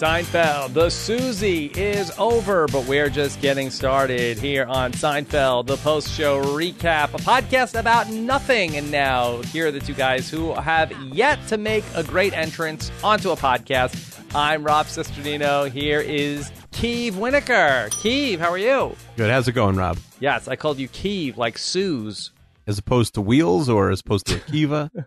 Seinfeld, the Susie is over, but we're just getting started here on Seinfeld, the post show recap, a podcast about nothing. And now, here are the two guys who have yet to make a great entrance onto a podcast. I'm Rob Cesternino. Here is Keeve Winokur. Keeve, how are you? Good. How's it going, Rob? Yes, I called you Keeve, like Suze. As opposed to Wheels or as opposed to Akiva?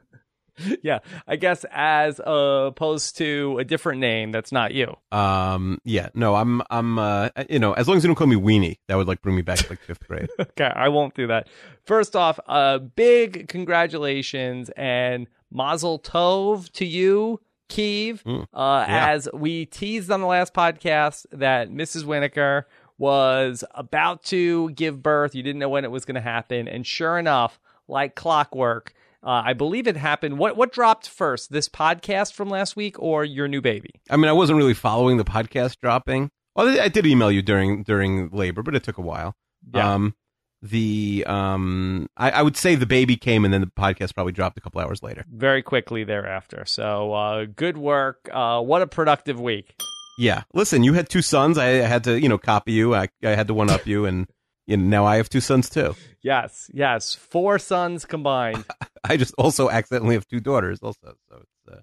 yeah, I guess as opposed to a different name that's not you. um, yeah. No, I'm, I'm, uh, you know, as long as you don't call me Weenie, that would like bring me back to like fifth grade. Okay, I won't do that. First off, uh, big congratulations and mazel tov to you, Keeve. Mm, uh, yeah. As we teased on the last podcast that Mrs. Winokur was about to give birth. You didn't know when it was going to happen. And sure enough, like clockwork, uh, I believe it happened. What what dropped first? This podcast from last week or your new baby? I mean, I wasn't really following the podcast dropping. Well, I did email you during during labor, but it took a while. Yeah. Um, the um, I, I would say the baby came, and then the podcast probably dropped a couple hours later. Very quickly thereafter. So uh, good work. Uh, what a productive week. Yeah. Listen, you had two sons. I had to, you know, copy you. I, I had to one up you, and you know, now I have two sons too. Yes, yes. Four sons combined. I just also accidentally have two daughters, also. So it's, uh,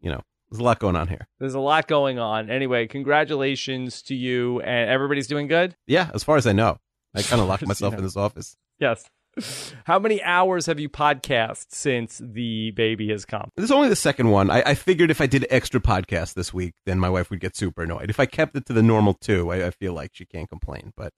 you know, there's a lot going on here. There's a lot going on. Anyway, congratulations to you and everybody's doing good? Yeah, as far as I know, I kind of locked you myself know. in this office. Yes. How many hours have you podcast since the baby has come? This is only the second one. I, I figured if I did extra podcasts this week, then my wife would get super annoyed. If I kept it to the normal two, I, I feel like she can't complain. But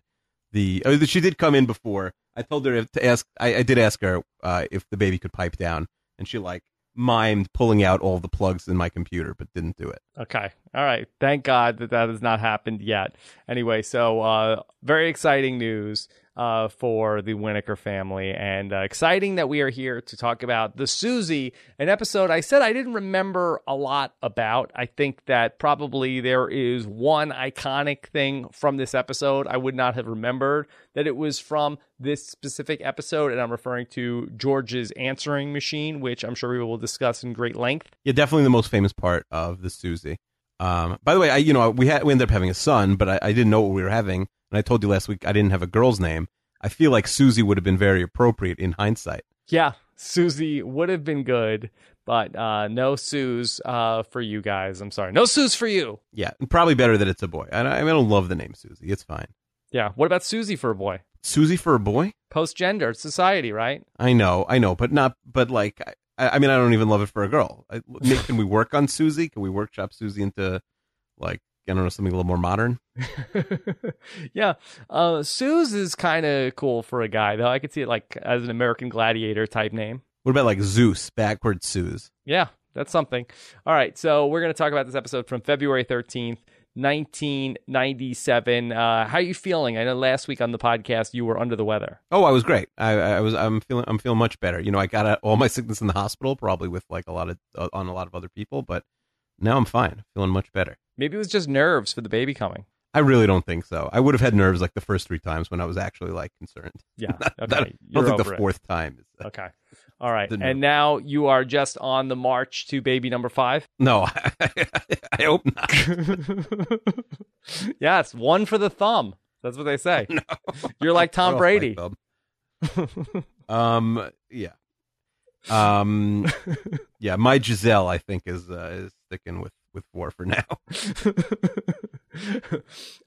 the oh, she did come in before. I told her to ask. I, I did ask her uh, if the baby could pipe down, and she like mimed pulling out all the plugs in my computer, but didn't do it. Okay. All right. Thank God that that has not happened yet. Anyway, so uh, very exciting news uh, for the Winokur family, and uh, exciting that we are here to talk about the Susie, an episode I said I didn't remember a lot about. I think that probably there is one iconic thing from this episode I would not have remembered that it was from this specific episode, and I'm referring to George's answering machine, which I'm sure we will discuss in great length. Yeah, definitely the most famous part of the Susie. Um, by the way, I you know we had we ended up having a son, but I, I didn't know what we were having, and I told you last week I didn't have a girl's name. I feel like Susie would have been very appropriate in hindsight. Yeah, Susie would have been good, but uh, no Suze uh, for you guys. I'm sorry. No Suze for you. Yeah, probably better that it's a boy. I, I I don't love the name Susie. It's fine. Yeah. What about Susie for a boy? Susie for a boy? Post gender society, right? I know, I know, but not. But like, I, I mean, I don't even love it for a girl. I, can we work on Susie? Can we workshop Susie into like I don't know something a little more modern? yeah. Uh, Suze is kind of cool for a guy, though. I could see it like as an American gladiator type name. What about like Zeus, backwards Suze? Yeah, that's something. All right. So we're going to talk about this episode from February 13th. 1997. Uh, how are you feeling? I know last week on the podcast you were under the weather. Oh, I was great. I, I was. I'm feeling. I'm feeling much better. You know, I got all my sickness in the hospital, probably with like a lot of uh, on a lot of other people, but now I'm fine. Feeling much better. Maybe it was just nerves for the baby coming. I really don't think so. I would have had nerves like the first three times when I was actually like concerned. Yeah. That- Okay. I You're don't think the it. fourth time is. Uh, Okay. All right. And now you are just on the march to baby number five. No, I, hope not. yes, one for the thumb. That's what they say. No. You're like Tom Get off my Brady. um. Yeah. Um. yeah. My Gisele, I think, is uh, is sticking with with four for now.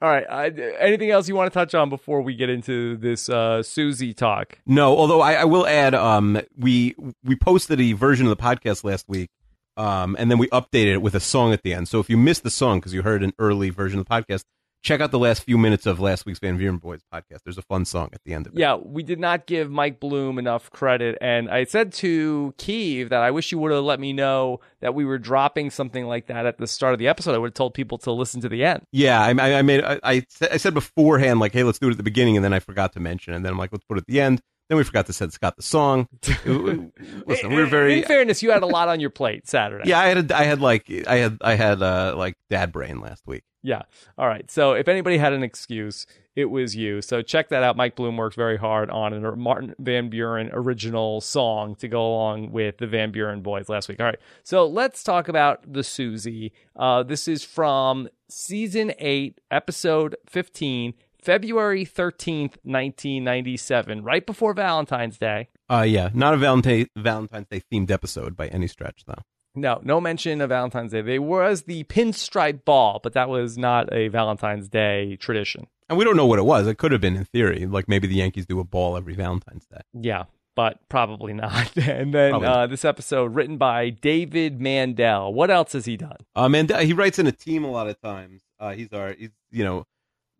All right. I, anything else you want to touch on before we get into this uh, Susie talk? No, although I, I will add, um, we we posted a version of the podcast last week, um, and then we updated it with a song at the end. So if you missed the song because you heard an early version of the podcast, check out the last few minutes of last week's Van Buren Boys podcast. There's a fun song at the end of it. Yeah, we did not give Mike Bloom enough credit. And I said to Keeve that I wish you would have let me know that we were dropping something like that at the start of the episode. I would have told people to listen to the end. Yeah, I, I I made I, I said- beforehand like, hey, let's do it at the beginning, and then I forgot to mention, and then I'm like, let's put it at the end. Then we forgot to set Scott the song. Listen, we were very In fairness, you had a lot on your plate Saturday. yeah. I had a, I had like I had I had uh like dad brain last week. Yeah. All right. So if anybody had an excuse, it was you. So check that out. Mike Bloom works very hard on a Martin Van Buren original song to go along with the Van Buren Boys last week. All right. So let's talk about the Susie. Uh, this is from season eight, episode 15, February 13th, 1997, right before Valentine's Day. Uh, yeah, not a Valentine Valentine's Day themed episode by any stretch, though. No, no mention of Valentine's Day. There was the pinstripe ball, but that was not a Valentine's Day tradition. And we don't know what it was. It could have been in theory, like maybe the Yankees do a ball every Valentine's Day. Yeah, but probably not. and then uh, this episode written by David Mandel. What else has he done? Uh, Mandel, he writes in a team a lot of times. Uh, he's our, he's you know,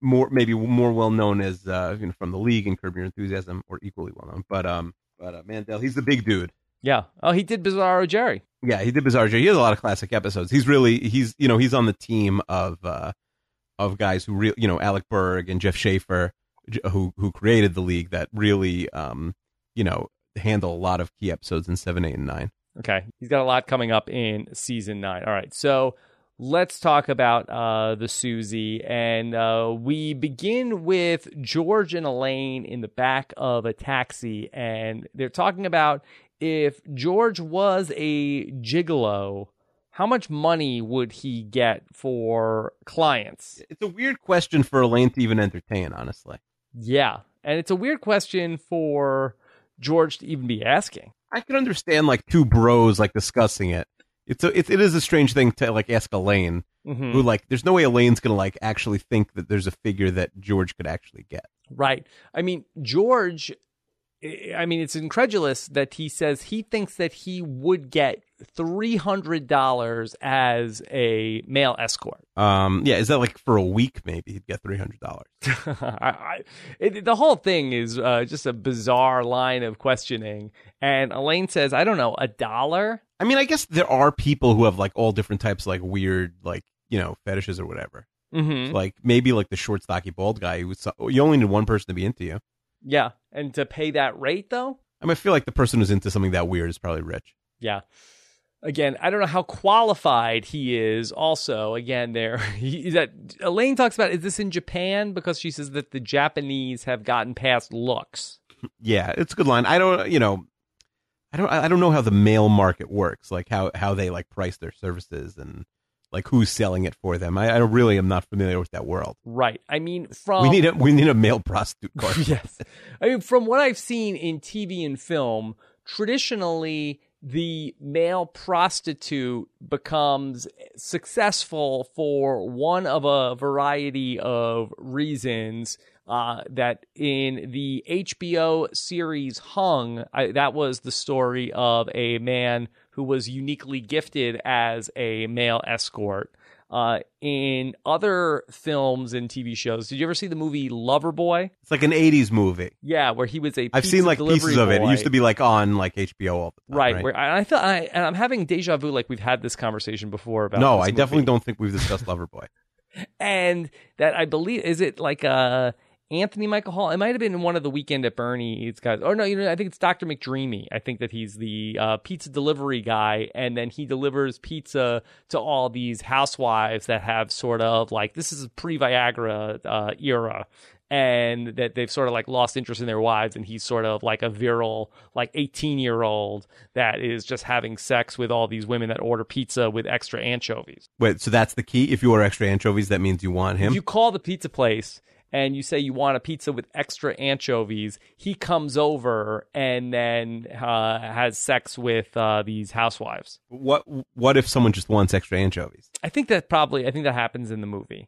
more maybe more well known as uh, you know from the league and Curb Your Enthusiasm, or equally well known. But um, but uh, Mandel, he's the big dude. Yeah. Oh, he did Bizarro Jerry. Yeah, he did Bizarro Jerry. He has a lot of classic episodes. He's really he's you know he's on the team of uh of guys who real you know Alec Berg and Jeff Schaffer who who created the league that really um you know handle a lot of key episodes in seven, eight, and nine. Okay, he's got a lot coming up in season nine. All right, so let's talk about uh, the Susie. And uh, we begin with George and Elaine in the back of a taxi, and they're talking about if George was a gigolo, how much money would he get for clients? It's a weird question for Elaine to even entertain, honestly. Yeah. And it's a weird question for George to even be asking. I can understand like two bros like discussing it. It's a, it, it is a strange thing to like ask Elaine, mm-hmm. who like there's no way Elaine's gonna like actually think that there's a figure that George could actually get. Right. I mean, George I mean, it's incredulous that he says he thinks that he would get three hundred dollars as a male escort. Um, yeah, is that like for a week? Maybe he'd get three hundred dollars. the whole thing is uh, just a bizarre line of questioning. And Elaine says, "I don't know, a dollar." I mean, I guess there are people who have like all different types, of, like weird, like you know, fetishes or whatever. Mm-hmm. So, like maybe like the short, stocky, bald guy who was, you only need one person to be into you. Yeah, and to pay that rate though. I mean, I feel like the person who's into something that weird is probably rich. Yeah. Again, I don't know how qualified he is. Also, again, there he, that Elaine talks about is this in Japan because she says that the Japanese have gotten past looks. Yeah, it's a good line. I don't, you know, I don't, I don't know how the male market works, like how how they like price their services and like who's selling it for them. I, I really am not familiar with that world. Right. I mean, from we need a we need a male prostitute card. yes. I mean, from what I've seen in TV and film, traditionally the male prostitute becomes successful for one of a variety of reasons. Uh, that in the HBO series Hung, I, that was the story of a man who was uniquely gifted as a male escort. Uh, in other films and TV shows, did you ever see the movie Loverboy? It's like an '80s movie. Yeah, where he was a. I've seen like pieces of it. It used to be like on like HBO all the time. Right. right? Where I, thought, I, and I'm having deja vu. Like we've had this conversation before about. No, I movie. definitely don't think we've discussed Loverboy. and that I believe is it like a Anthony Michael Hall. It might have been one of the Weekend at Bernie's guys. Oh no, you know, I think it's Dr. McDreamy. I think that he's the uh, pizza delivery guy, and then he delivers pizza to all these housewives that have sort of like this is pre Viagra uh, era. And that they've sort of like lost interest in their wives, and he's sort of like a virile, like 18 year old that is just having sex with all these women that order pizza with extra anchovies. Wait, so that's the key? If you order extra anchovies, that means you want him? You call the pizza place and you say you want a pizza with extra anchovies, he comes over and then uh, has sex with uh, these housewives. What What if someone just wants extra anchovies? I think that probably. I think that happens in the movie.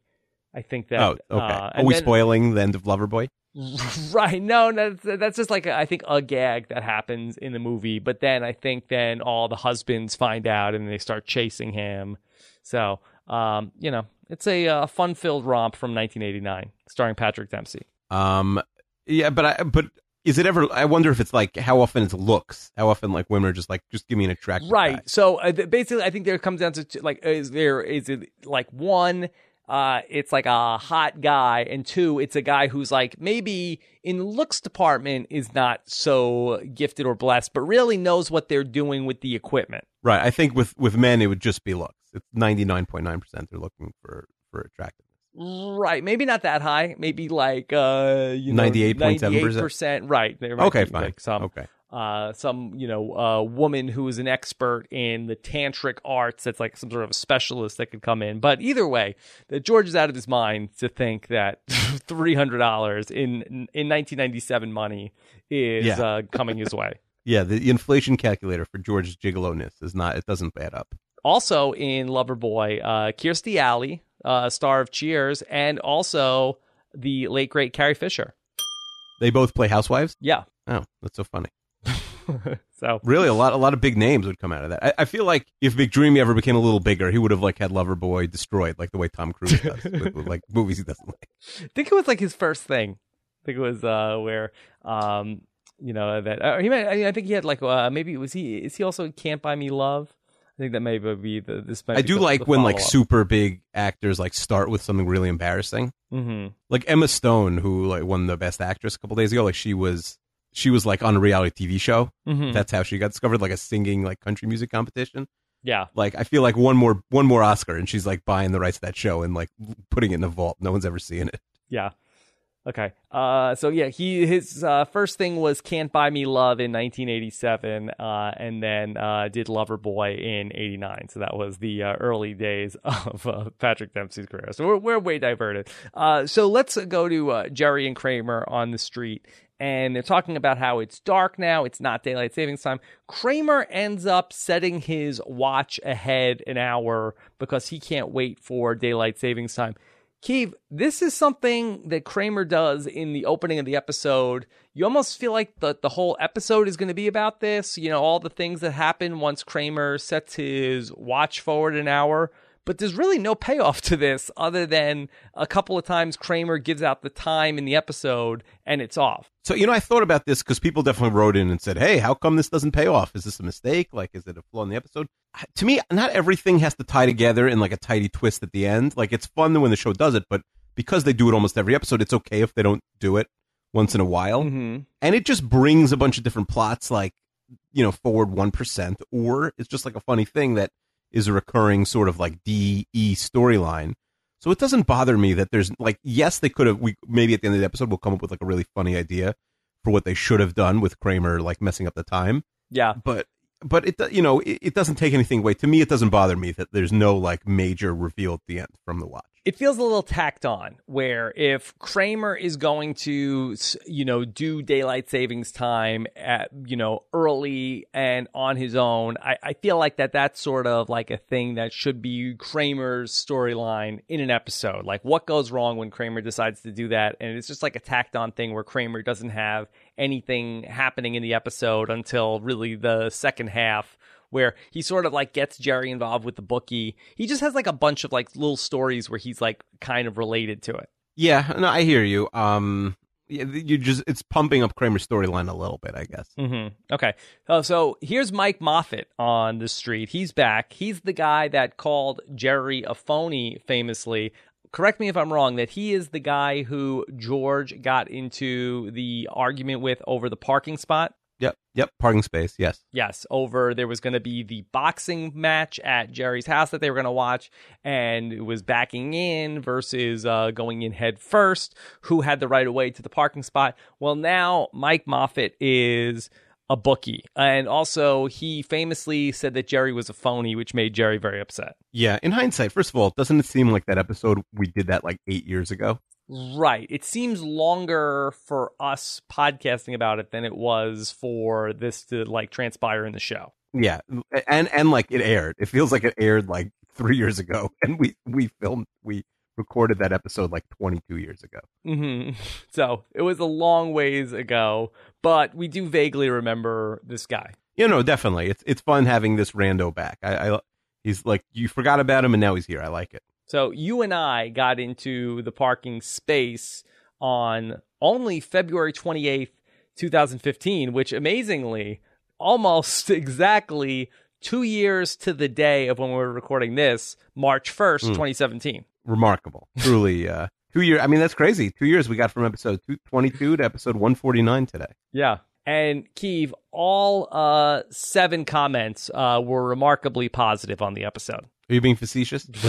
I think that. Oh, okay. Uh, Are we then, spoiling the end of Loverboy? Right. No, that's, that's just like a, I think a gag that happens in the movie. But then I think then all the husbands find out and they start chasing him. So um, you know, it's a uh, fun-filled romp from 1989, starring Patrick Dempsey. Um, yeah, but I but is it ever? I wonder if it's like how often it's looks. How often like women are just like just give me an attractive right. Guy. So uh, basically, I think there comes down to like is there is it like one uh, it's like a hot guy, and two, it's a guy who's like maybe in the looks department is not so gifted or blessed, but really knows what they're doing with the equipment. Right. I think with with men, it would just be looks. It's ninety nine point nine percent they're looking for for attractiveness. Right, maybe not that high. Maybe like uh, you know, 98.7%? Right. There Okay, fine. Like some okay. uh, some you know uh, woman who is an expert in the tantric arts that's like some sort of a specialist that could come in but either way that george is out of his mind to think that $300 in in 1997 money is Yeah. uh, coming his way Yeah, the inflation calculator for George's gigolo-ness is not. It doesn't add up. Also in loverboy uh, kirstie alley uh, star of cheers and also the late great carrie fisher They both play housewives. yeah Oh, that's so funny. so Really, a lot, a lot of big names would come out of that. I, I feel like if McDreamy ever became a little bigger, he would have like had Loverboy destroyed, like the way Tom Cruise does with, with, like movies he doesn't like. I think it was like his first thing. I think it was uh, where um, you know that uh, he might. I, mean, I think he had like uh, maybe was he is he also Can't Buy Me Love? I think that maybe would be the this. I do the, like the when like super big actors like start with something really embarrassing. Mhm. Like Emma Stone, who like won the Best Actress a couple days ago. Like she was, she was like on a reality TV show. Mhm. That's how she got discovered, like a singing like country music competition. yeah, Like I feel like one more one more Oscar, and she's like buying the rights to that show and like putting it in the vault. No one's ever seeing it. yeah. Okay. Uh, so yeah, he his uh, first thing was "Can't Buy Me Love" in 1987, uh, and then uh, did "Loverboy" in '89. So that was the uh, early days of uh, Patrick Dempsey's career. So we're we're way diverted. So let's go to Jerry and Kramer on the street. And they're talking about how it's dark now. It's not daylight savings time. Kramer ends up setting his watch ahead an hour because he can't wait for daylight savings time. Keeve, this is something that Kramer does in the opening of the episode. You almost feel like the, the whole episode is going to be about this. You know, all the things that happen once Kramer sets his watch forward an hour. But there's really no payoff to this other than a couple of times Kramer gives out the time in the episode and it's off. So you know, I thought about this because people definitely wrote in and said, "Hey, how come this doesn't pay off? Is this a mistake? Like, is it a flaw in the episode?" To me, not everything has to tie together in like a tidy twist at the end. Like, it's fun when the show does it, but because they do it almost every episode, it's okay if they don't do it once in a while. Mm-hmm. And it just brings a bunch of different plots, like you know, forward one percent, or it's just like a funny thing that is a recurring sort of like D E storyline. So it doesn't bother me that there's like yes they could have we maybe at the end of the episode we'll come up with like a really funny idea for what they should have done with Kramer like messing up the time. Yeah. But but it you know it, it doesn't take anything away. To me it doesn't bother me that there's no like major reveal at the end from the watch. It feels a little tacked on where if Kramer is going to, you know, do daylight savings time at, you know, early and on his own, I, I feel like that that's sort of like a thing that should be Kramer's storyline in an episode. Like what goes wrong when Kramer decides to do that? And it's just like a tacked on thing where Kramer doesn't have anything happening in the episode until really the second half where he sort of like gets Jerry involved with the bookie. He just has like a bunch of like little stories where he's like kind of related to it. Yeah, no, I hear you. Um, you just it's pumping up Kramer's storyline a little bit, I guess. Mm-hmm. Okay. Oh, so here's Mike Moffit on the street. He's back. He's the guy that called Jerry a phony famously. Correct me if I'm wrong, that he is the guy who George got into the argument with over the parking spot. Yep, yep. Parking space, yes. Yes, over there was going to be the boxing match at Jerry's house that they were going to watch, and it was backing in versus uh, going in head first. Who had the right of way to the parking spot? Well, now Mike Moffit is a bookie, and also he famously said that Jerry was a phony, which made Jerry very upset. Yeah, in hindsight, first of all, doesn't it seem like that episode we did that like eight years ago? Right. It seems longer for us podcasting about it than it was for this to like transpire in the show. Yeah, and and like it aired. It feels like it aired like three years ago, and we we filmed we recorded that episode like 22 years ago. hmm So it was a long ways ago, but we do vaguely remember this guy. You know, definitely, it's it's fun having this rando back. I, I he's like you forgot about him, and now he's here. I like it. So you and I got into the parking space on only February 28th, 2015, which amazingly, almost exactly two years to the day of when we were recording this, March 1st, Mm. 2017. Remarkable, truly. uh Two years. I mean, that's crazy. Two years we got from episode 22 to episode 149 today. Yeah. And Keeve, all uh, seven comments uh, were remarkably positive on the episode. Are you being facetious?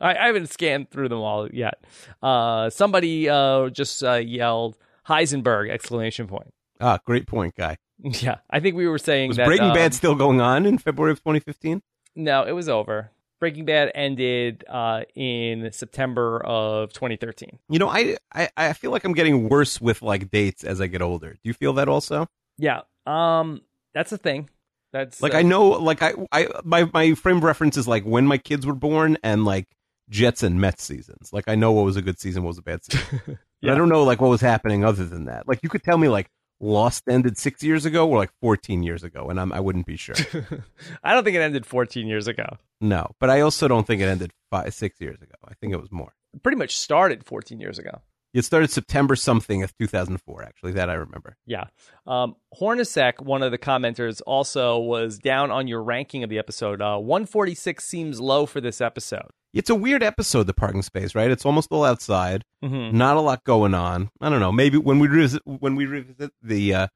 I, I, haven't scanned through them all yet. Uh, somebody uh, just uh, yelled Heisenberg! Exclamation point. Ah, great point, guy. Yeah, I think we were saying Was that Breaking um, Bad still going on in February of 2015? No, it was over. Breaking Bad ended uh, in September of 2013. You know, I, I I feel like I'm getting worse with like dates as I get older. Do you feel that also? Yeah, um, that's the thing. That's Like uh, I know, like I, I my my frame of reference is like when my kids were born and like Jets and Mets seasons. Like I know what was a good season, what was a bad season. Yeah. I don't know like what was happening other than that. Like you could tell me like Lost ended six years ago or like 14 years ago, and I'm I wouldn't be sure. I don't think it ended 14 years ago. no, but I also don't think it ended five six years ago. I think it was more. It pretty much started 14 years ago. It started September something of 2004. Actually, that I remember. Yeah. Um, Hornacek, one of the commenters, also was down on your ranking of the episode. Uh, 146 seems low for this episode. It's a weird episode, the parking space, right? It's almost all outside. Mm-hmm. Not a lot going on. I don't know. Maybe when we revisit when we revisit the uh,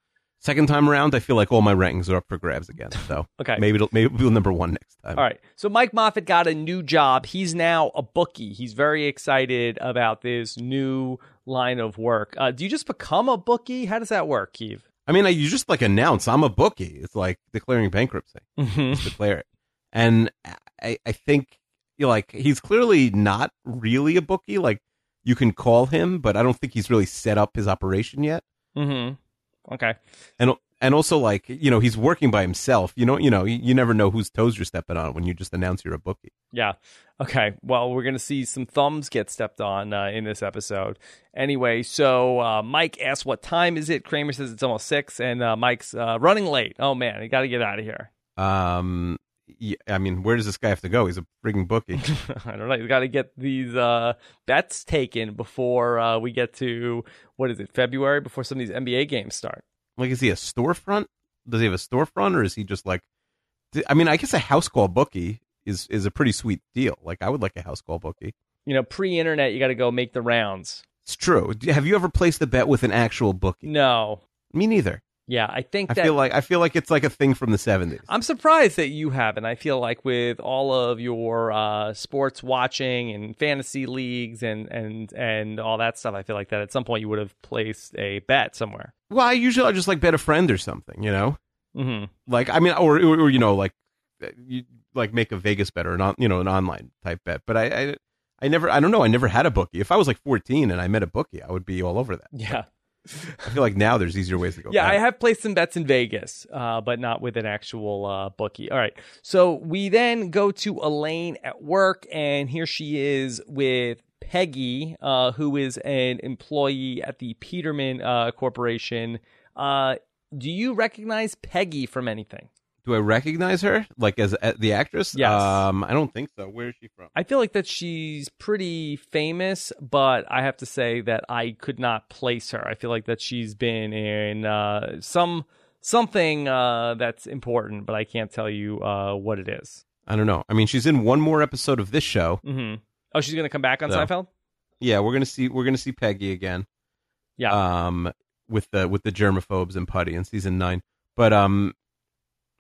second time around, I feel like all my rankings are up for grabs again. So Okay. maybe it'll maybe it'll number one next time. All right. So Mike Moffit got a new job. He's now a bookie. He's very excited about this new line of work. Uh, do you just become a bookie? How does that work, Keeve? I mean, I, you just like announce I'm a bookie. It's like declaring bankruptcy. Mm-hmm. Just declare it. And I, I think you know, like he's clearly not really a bookie. Like you can call him, but I don't think he's really set up his operation yet. Mm-hmm. Okay. And and also like you know he's working by himself. You know you know you, you never know whose toes you're stepping on when you just announce you're a bookie. Yeah. Okay. Well, we're going to see some thumbs get stepped on uh, in this episode. Anyway, so uh, Mike asks, What time is it? Kramer says it's almost six, and uh, Mike's uh, running late. Oh, man. You got to get out of here. Um, yeah, I mean, where does this guy have to go? He's a freaking bookie. I don't know. You got to get these uh, bets taken before uh, we get to, what is it, February, before some of these NBA games start. like, is he a storefront? Does he have a storefront, or is he just like? I mean, I guess a house call bookie is is a pretty sweet deal. Like, I would like a house call bookie. You know, pre internet, you got to go make the rounds. It's true. Have you ever placed a bet with an actual bookie? No. Me neither. Yeah, I think I that. feel like I feel like it's like a thing from the seventies. I'm surprised that you haven't. I feel like with all of your uh, sports watching and fantasy leagues and, and and all that stuff, I feel like that at some point you would have placed a bet somewhere. Well, I usually I just like bet a friend or something. You know, Mm-hmm. like I mean, or or, or you know, like you like make a Vegas bet or not, you know, an online type bet. But I, I I never I don't know. I never had a bookie. If I was like 14 and I met a bookie, I would be all over that. Yeah, I feel like now there's easier ways to go. yeah. I have placed some bets in Vegas, uh, but not with an actual uh, bookie. All right. So we then go to Elaine at work, and here she is with Peggy, uh, who is an employee at the Peterman uh, Corporation. Uh, do you recognize Peggy from anything? Do I recognize her like as, the actress? Yes. Um, I don't think so. Where is she from? I feel like that she's pretty famous, but I have to say that I could not place her. I feel like that she's been in uh, some something uh, that's important, but I can't tell you uh, what it is. I don't know. I mean, she's in one more episode of this show. Mm-hmm. Oh, she's gonna come back on So. Seinfeld. Yeah, we're gonna see we're gonna see Peggy again. Yeah. Um, with the with the germaphobes and Putty in season nine. But um,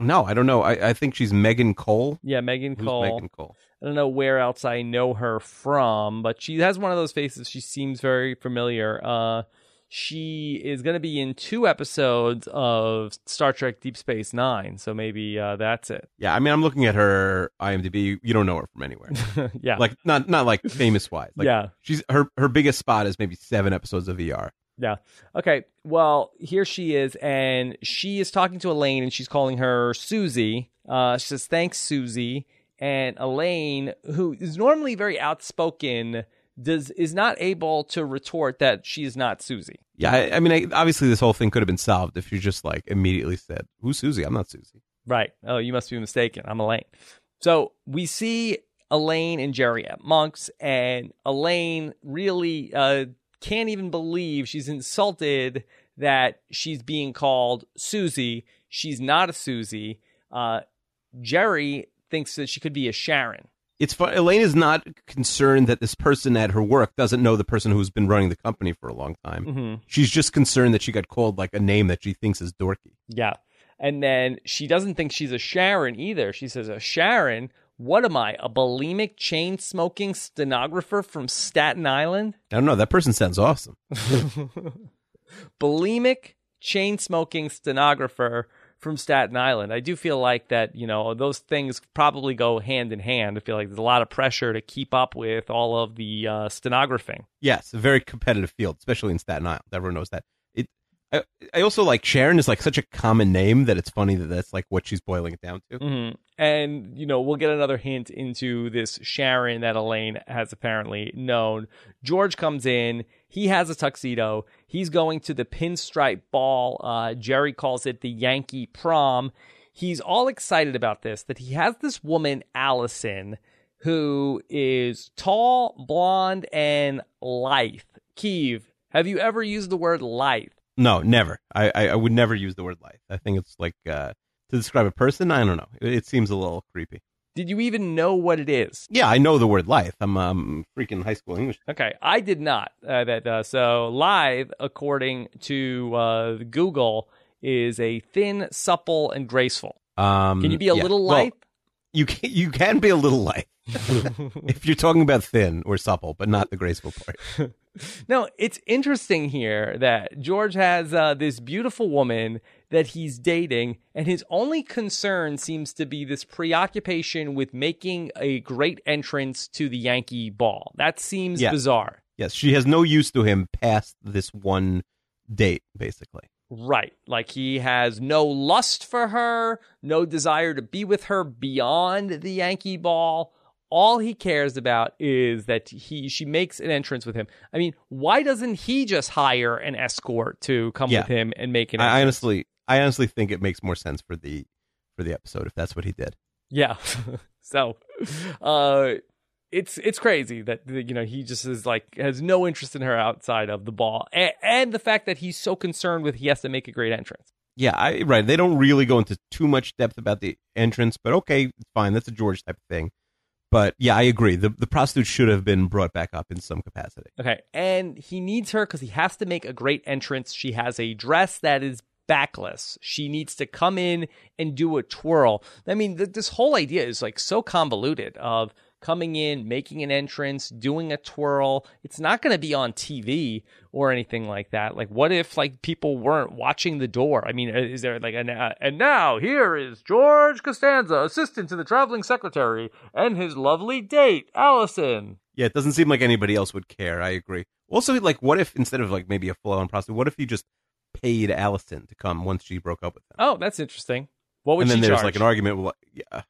no, I don't know. I, I think she's Megan Cole. Yeah, Megan Who's Cole. Megan Cole? I don't know where else I know her from, but she has one of those faces. She seems very familiar. Uh, she is going to be in two episodes of Star Trek Deep Space Nine, so maybe uh, that's it. Yeah, I mean, I'm looking at her IMDb. You don't know her from anywhere. yeah, like not not like famous wise. Like, yeah, she's her her biggest spot is maybe seven episodes of ER. Yeah. Okay, well, here she is, and she is talking to Elaine, and she's calling her Susie. Uh, she says, "Thanks, Susie." And Elaine, who is normally very outspoken, does is not able to retort that she is not Susie. Yeah, I, I mean, I, obviously this whole thing could have been solved if you just like immediately said, "Who's Susie? I'm not Susie." Right. Oh, you must be mistaken. I'm Elaine. So we see Elaine and Jerry at Monk's, and Elaine really uh, can't even believe she's insulted that she's being called Susie. She's not a Susie. Uh, Jerry thinks that she could be a Sharon. it's fun. Elaine is not concerned that this person at her work doesn't know the person who's been running the company for a long time. hmm She's just concerned that she got called like a name that she thinks is dorky. Yeah. And then she doesn't think she's a Sharon either. She says, A Sharon? What am I? A bulimic chain smoking stenographer from Staten Island? I don't know. That person sounds awesome. bulimic chain smoking stenographer from Staten Island. I do feel like that, you know, those things probably go hand in hand. I feel like there's a lot of pressure to keep up with all of the uh, stenographing. Yes, a very competitive field, especially in Staten Island. Everyone knows that. I, I also like Sharon is like such a common name that it's funny that that's like what she's boiling it down to. hmm And, you know, we'll get another hint into this Sharon that Elaine has apparently known. George comes in. He has a tuxedo. He's going to the pinstripe ball. Uh, Jerry calls it the Yankee prom. He's all excited about this, that he has this woman, Allison, who is tall, blonde, and lithe. Keeve, have you ever used the word lithe? No, never. I, I, I would never use the word life. I think it's like uh, to describe a person. I don't know. It, it seems a little creepy. Did you even know what it is? Yeah, I know the word life. I'm um freaking high school English. Okay, I did not. Uh, that uh, so lithe, according to uh, Google, is a thin, supple, and graceful. Um, Can you be a yeah. little Well, lithe? you can you can be a little light if you're talking about thin or supple, but not the graceful part. no, it's interesting here that George has uh, this beautiful woman that he's dating, and his only concern seems to be this preoccupation with making a great entrance to the Yankee ball. That seems bizarre. Yes, she has no use to him past this one date, basically. Right. Like he has no lust for her, no desire to be with her beyond the Yankee ball. All he cares about is that he she makes an entrance with him. I mean, why doesn't he just hire an escort to come Yeah. with him and make an I, I honestly, I honestly think it makes more sense for the for the episode if that's what he did. Yeah. so, uh, it's it's crazy that you know he just is like has no interest in her outside of the ball, and, and the fact that he's so concerned with he has to make a great entrance. Yeah, I right. They don't really go into too much depth about the entrance, but okay, fine. That's a George type thing. But yeah, I agree. The the prostitute should have been brought back up in some capacity. Okay, and he needs her because he has to make a great entrance. She has a dress that is backless. She needs to come in and do a twirl. I mean, th- this whole idea is like so convoluted of coming in, making an entrance, doing a twirl. It's not going to be on TV or anything like that. Like, what if like people weren't watching the door? I mean, is there like an uh, and now here is George Costanza, assistant to the traveling secretary, and his lovely date, Allison. Yeah, it doesn't seem like anybody else would care. I agree. Also, like, what if instead of like maybe a full on prostitute, what if you just paid Allison to come once she broke up with him? Oh, that's interesting. What would and then there's charge? like an argument. Well, yeah,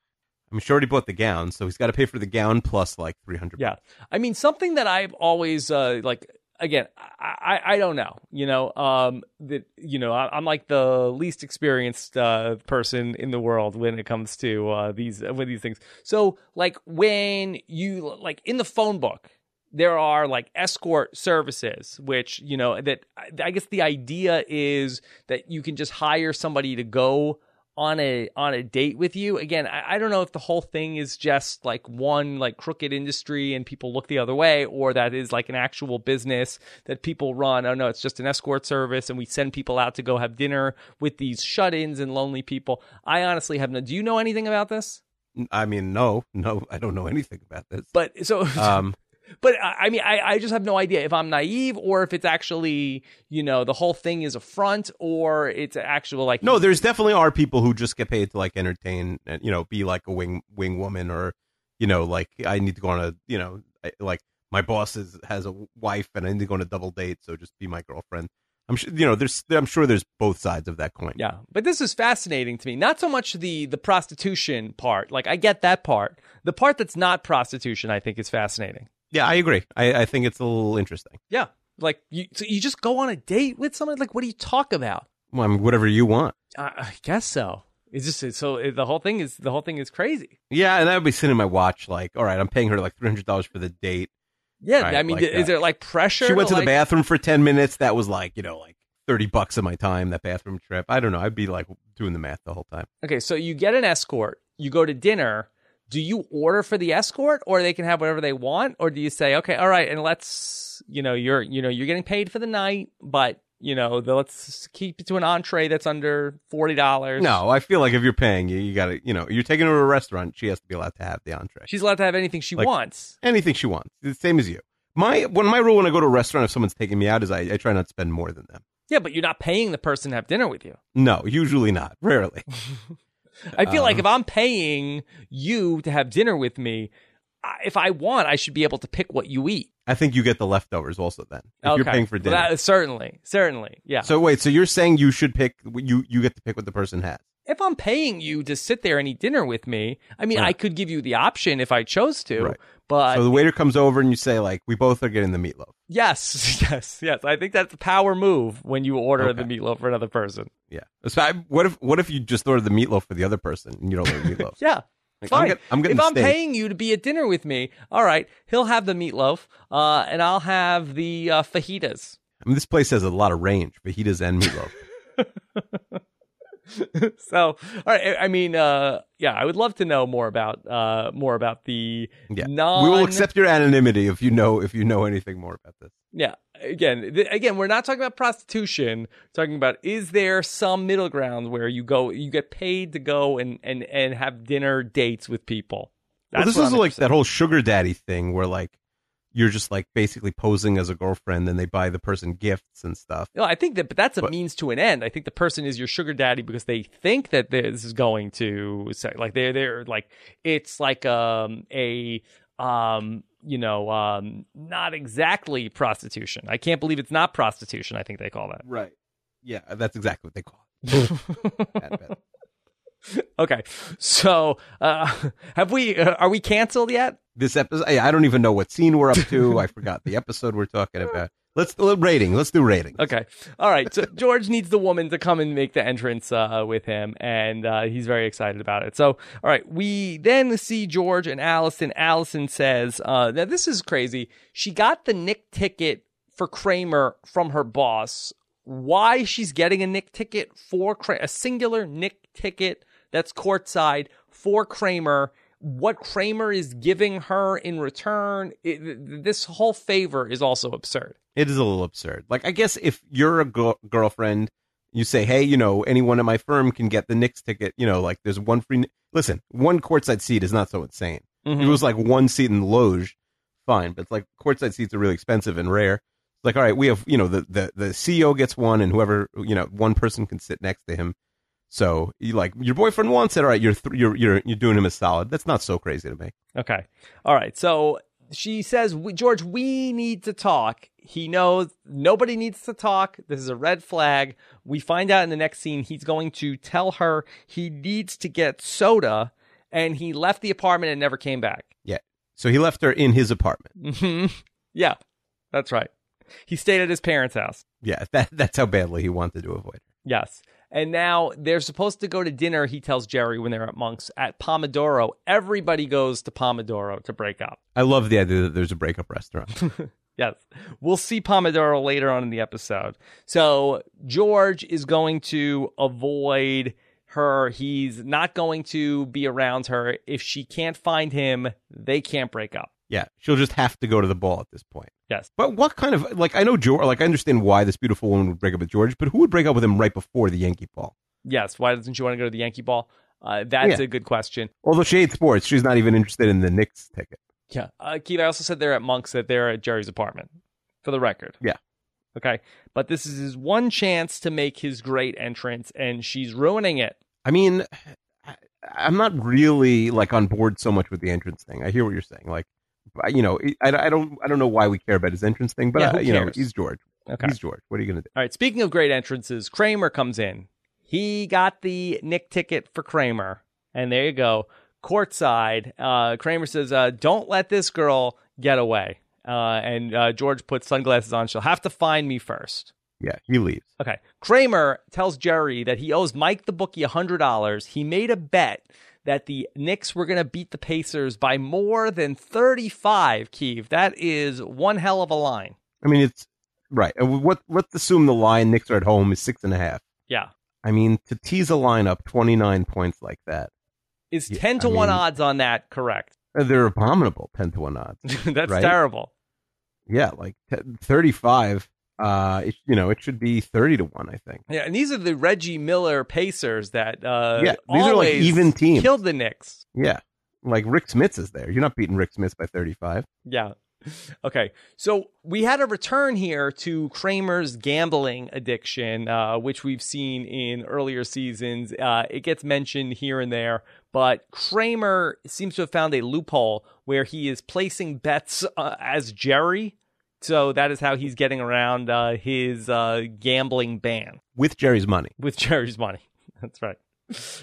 I'm sure he bought the gown, so he's got to pay for the gown plus like three hundred. Yeah, I mean something that I've always uh, like. Again, I, I I don't know. You know, um, that you know, I, I'm like the least experienced uh, person in the world when it comes to uh, these with these things. So, like when you like in the phone book, there are like escort services, which you know that I guess the idea is that you can just hire somebody to go on a on a date with you. Again I, I don't know if the whole thing is just like one like crooked industry and people look the other way or that is like an actual business that people run. Oh no it's just an escort service and we send people out to go have dinner with these shut-ins and lonely people. I honestly have no do you know anything about this? I mean, no, no, I don't know anything about this. but so um, but I I mean, I, I just have no idea if I'm naive or if it's actually, you know, the whole thing is a front or it's actual like no, there's definitely are people who just get paid to like entertain and you know be like a wing wing woman or you know like I need to go on a you know I- like my boss is, has a wife and I need to go on a double date, so just be my girlfriend. I'm sure you know there's I'm sure there's both sides of that coin. Yeah, but this is fascinating to me. Not so much the the prostitution part. Like I get that part. The part that's not prostitution, I think, is fascinating. Yeah, I agree. I, I think it's a little interesting. Yeah, like you, so you just go on a date with someone. Like, what do you talk about? Well, I mean, whatever you want. I, I guess so. It's just it's so it, the whole thing is the whole thing is crazy. Yeah, and I would be sitting in my watch like, all right, I'm paying her like three hundred dollars for the date. Yeah, Right, I mean, like is there like pressure? She went to the like- bathroom for ten minutes. That was like you know like thirty bucks of my time. That bathroom trip. I don't know. I'd be like doing the math the whole time. Okay, so you get an escort, you go to dinner. Do you order for the escort or they can have whatever they want or do you say okay all right and let's you know you're you know you're getting paid for the night but you know the, let's keep it to an entree that's under $40 No, I feel like if you're paying, you, you got to, you know, you're taking her to a restaurant. She has to be allowed to have the entree. she's allowed to have anything she Like- wants Anything she wants. The same as you. My when my rule when I go to a restaurant, if someone's taking me out, is I, I try not to spend more than them. yeah but you're not paying the person to have dinner with you No, usually not. Rarely. I feel like Um, if I'm paying you to have dinner with me, if I want, I should be able to pick what you eat. I think you get the leftovers also then. If okay. you're paying for Well, dinner. that- certainly, certainly, yeah. So wait, so you're saying you should pick you you get to pick what the person has. If I'm paying you to sit there and eat dinner with me, I mean, Right. I could give you the option if I chose to, Right. but so the waiter comes over and you say like, "We both are getting the meatloaf." yes, yes, yes. I think that's a power move when you order the meatloaf for another person. Yeah. So I, what if what if you just order the meatloaf for the other person and you don't like meatloaf? Yeah. Like, Fine. I'm, get, I'm if I'm steak. paying you to be at dinner with me, all right, he'll have the meatloaf, uh, and I'll have the uh, fajitas. I mean, this place has a lot of range, fajitas and meatloaf. so, all right. I mean, uh, yeah, I would love to know more about uh, more about the Yeah. non. we will accept your anonymity if you know if you know anything more about this. Yeah. Again, th- again, we're not talking about prostitution. We're talking about is there some middle ground where you go, you get paid to go and and and have dinner dates with people. Well, this is I'm like interested that whole sugar daddy thing where like you're just like basically posing as a girlfriend and they buy the person gifts and stuff. No, I think that, but that's a But- means to an end. I think the person is your sugar daddy because they think that this is going to say, like they're they're like it's like um a um you know um not exactly prostitution. I can't believe it's not prostitution. I think they call that. Right. Yeah, that's exactly what they call it. Bad, bad. okay, so uh have we uh, are we canceled yet? This episode, I, don't even know what scene we're up to. I forgot the episode we're talking about. Let's uh, rating. Let's do rating. Okay. All right. So George needs the woman to come and make the entrance uh, with him, and uh, he's very excited about it. So, all right. We then see George and Allison. Allison says, uh, now this is crazy. She got the Knick ticket for Kramer from her boss. Why she's getting a Knick ticket for Kramer, a singular Knick ticket that's courtside for Kramer. What Kramer is giving her in return, it, this whole favor is also absurd. It is a little absurd. Like, I guess if you're a girl- girlfriend, you say, hey, you know, anyone at my firm can get the Knicks ticket. You know, like there's one free. Listen, one courtside seat is not so insane. Mm-hmm. If it was like one seat in the loge, fine. But it's like courtside seats are really expensive and rare. It's like, all right, we have, you know, the, the, the CEO gets one and whoever, you know, one person can sit next to him. So you like your boyfriend wants it. All right, you're, th- you're, you're, you're doing him a solid. That's not so crazy to me. Okay. All right. So she says, George, we need to talk. He knows nobody needs to talk. This is a red flag. We find out in the next scene he's going to tell her he needs to get soda and he left the apartment and never came back. Yeah. So he left her in his apartment. hmm Yeah, that's right. He stayed at his parents' house. Yeah. That, that's how badly he wanted to avoid her. Yes. And now they're supposed to go to dinner, he tells Jerry when they're at Monk's at Pomodoro. Everybody goes to Pomodoro to break up. I love the idea that there's a breakup restaurant. Yes. We'll see Pomodoro later on in the episode. So George is going to avoid her. He's not going to be around her. If she can't find him, they can't break up. yeah. She'll just have to go to the ball at this point. Yes. But what kind of like I know George like I understand why this beautiful woman would break up with George, but who would break up with him right before the Yankee ball? Yes. Why doesn't she want to go to the Yankee ball? Uh, that's Yeah. a good question. Although she hates sports, she's not even interested in the Knicks ticket. Yeah. Uh, Keeve, I also said they're at Monk's that they're at Jerry's apartment, for the record. Yeah. Okay. But this is his one chance to make his great entrance, and she's ruining it. I mean, I'm not really like on board so much with the entrance thing. I hear what you're saying. Like, you know, I, I don't I don't know why we care about his entrance thing, but Yeah, who you know, he's George. Okay. He's George. What are you gonna do? All right. Speaking of great entrances, Kramer comes in. He got the Knick ticket for Kramer, and there you go, courtside. Uh, Kramer says, uh, "Don't let this girl get away." Uh, and uh, George puts sunglasses on. She'll have to find me first. Yeah, he leaves. Okay. Kramer tells Jerry that he owes Mike the bookie $100. He made a bet that the Knicks were going to beat the Pacers by more than 35, Keeve. That is one hell of a line. I mean, it's right. And what let's assume the line Knicks are at home is six and a half. Yeah. I mean, to tease a line up 29 points like that Is Yeah, 10 to I 1 mean- odds on that correct? Uh, They're abominable, ten to one odds. That's Right? terrible. Yeah, like t- thirty-five. Uh, it, you know, it should be thirty to one. I think. Yeah, and these are the Reggie Miller Pacers that uh, Yeah, these are, like, even teams. Killed the Knicks. Yeah, like Rick Smits is there. You're not beating Rick Smits by thirty-five. Yeah. Okay. So we had a return here to Kramer's gambling addiction, uh, which we've seen in earlier seasons. Uh, it gets mentioned here and there, but Kramer seems to have found a loophole where he is placing bets uh, as Jerry. So that is how he's getting around uh, his uh, gambling ban with Jerry's money. with Jerry's money. That's right.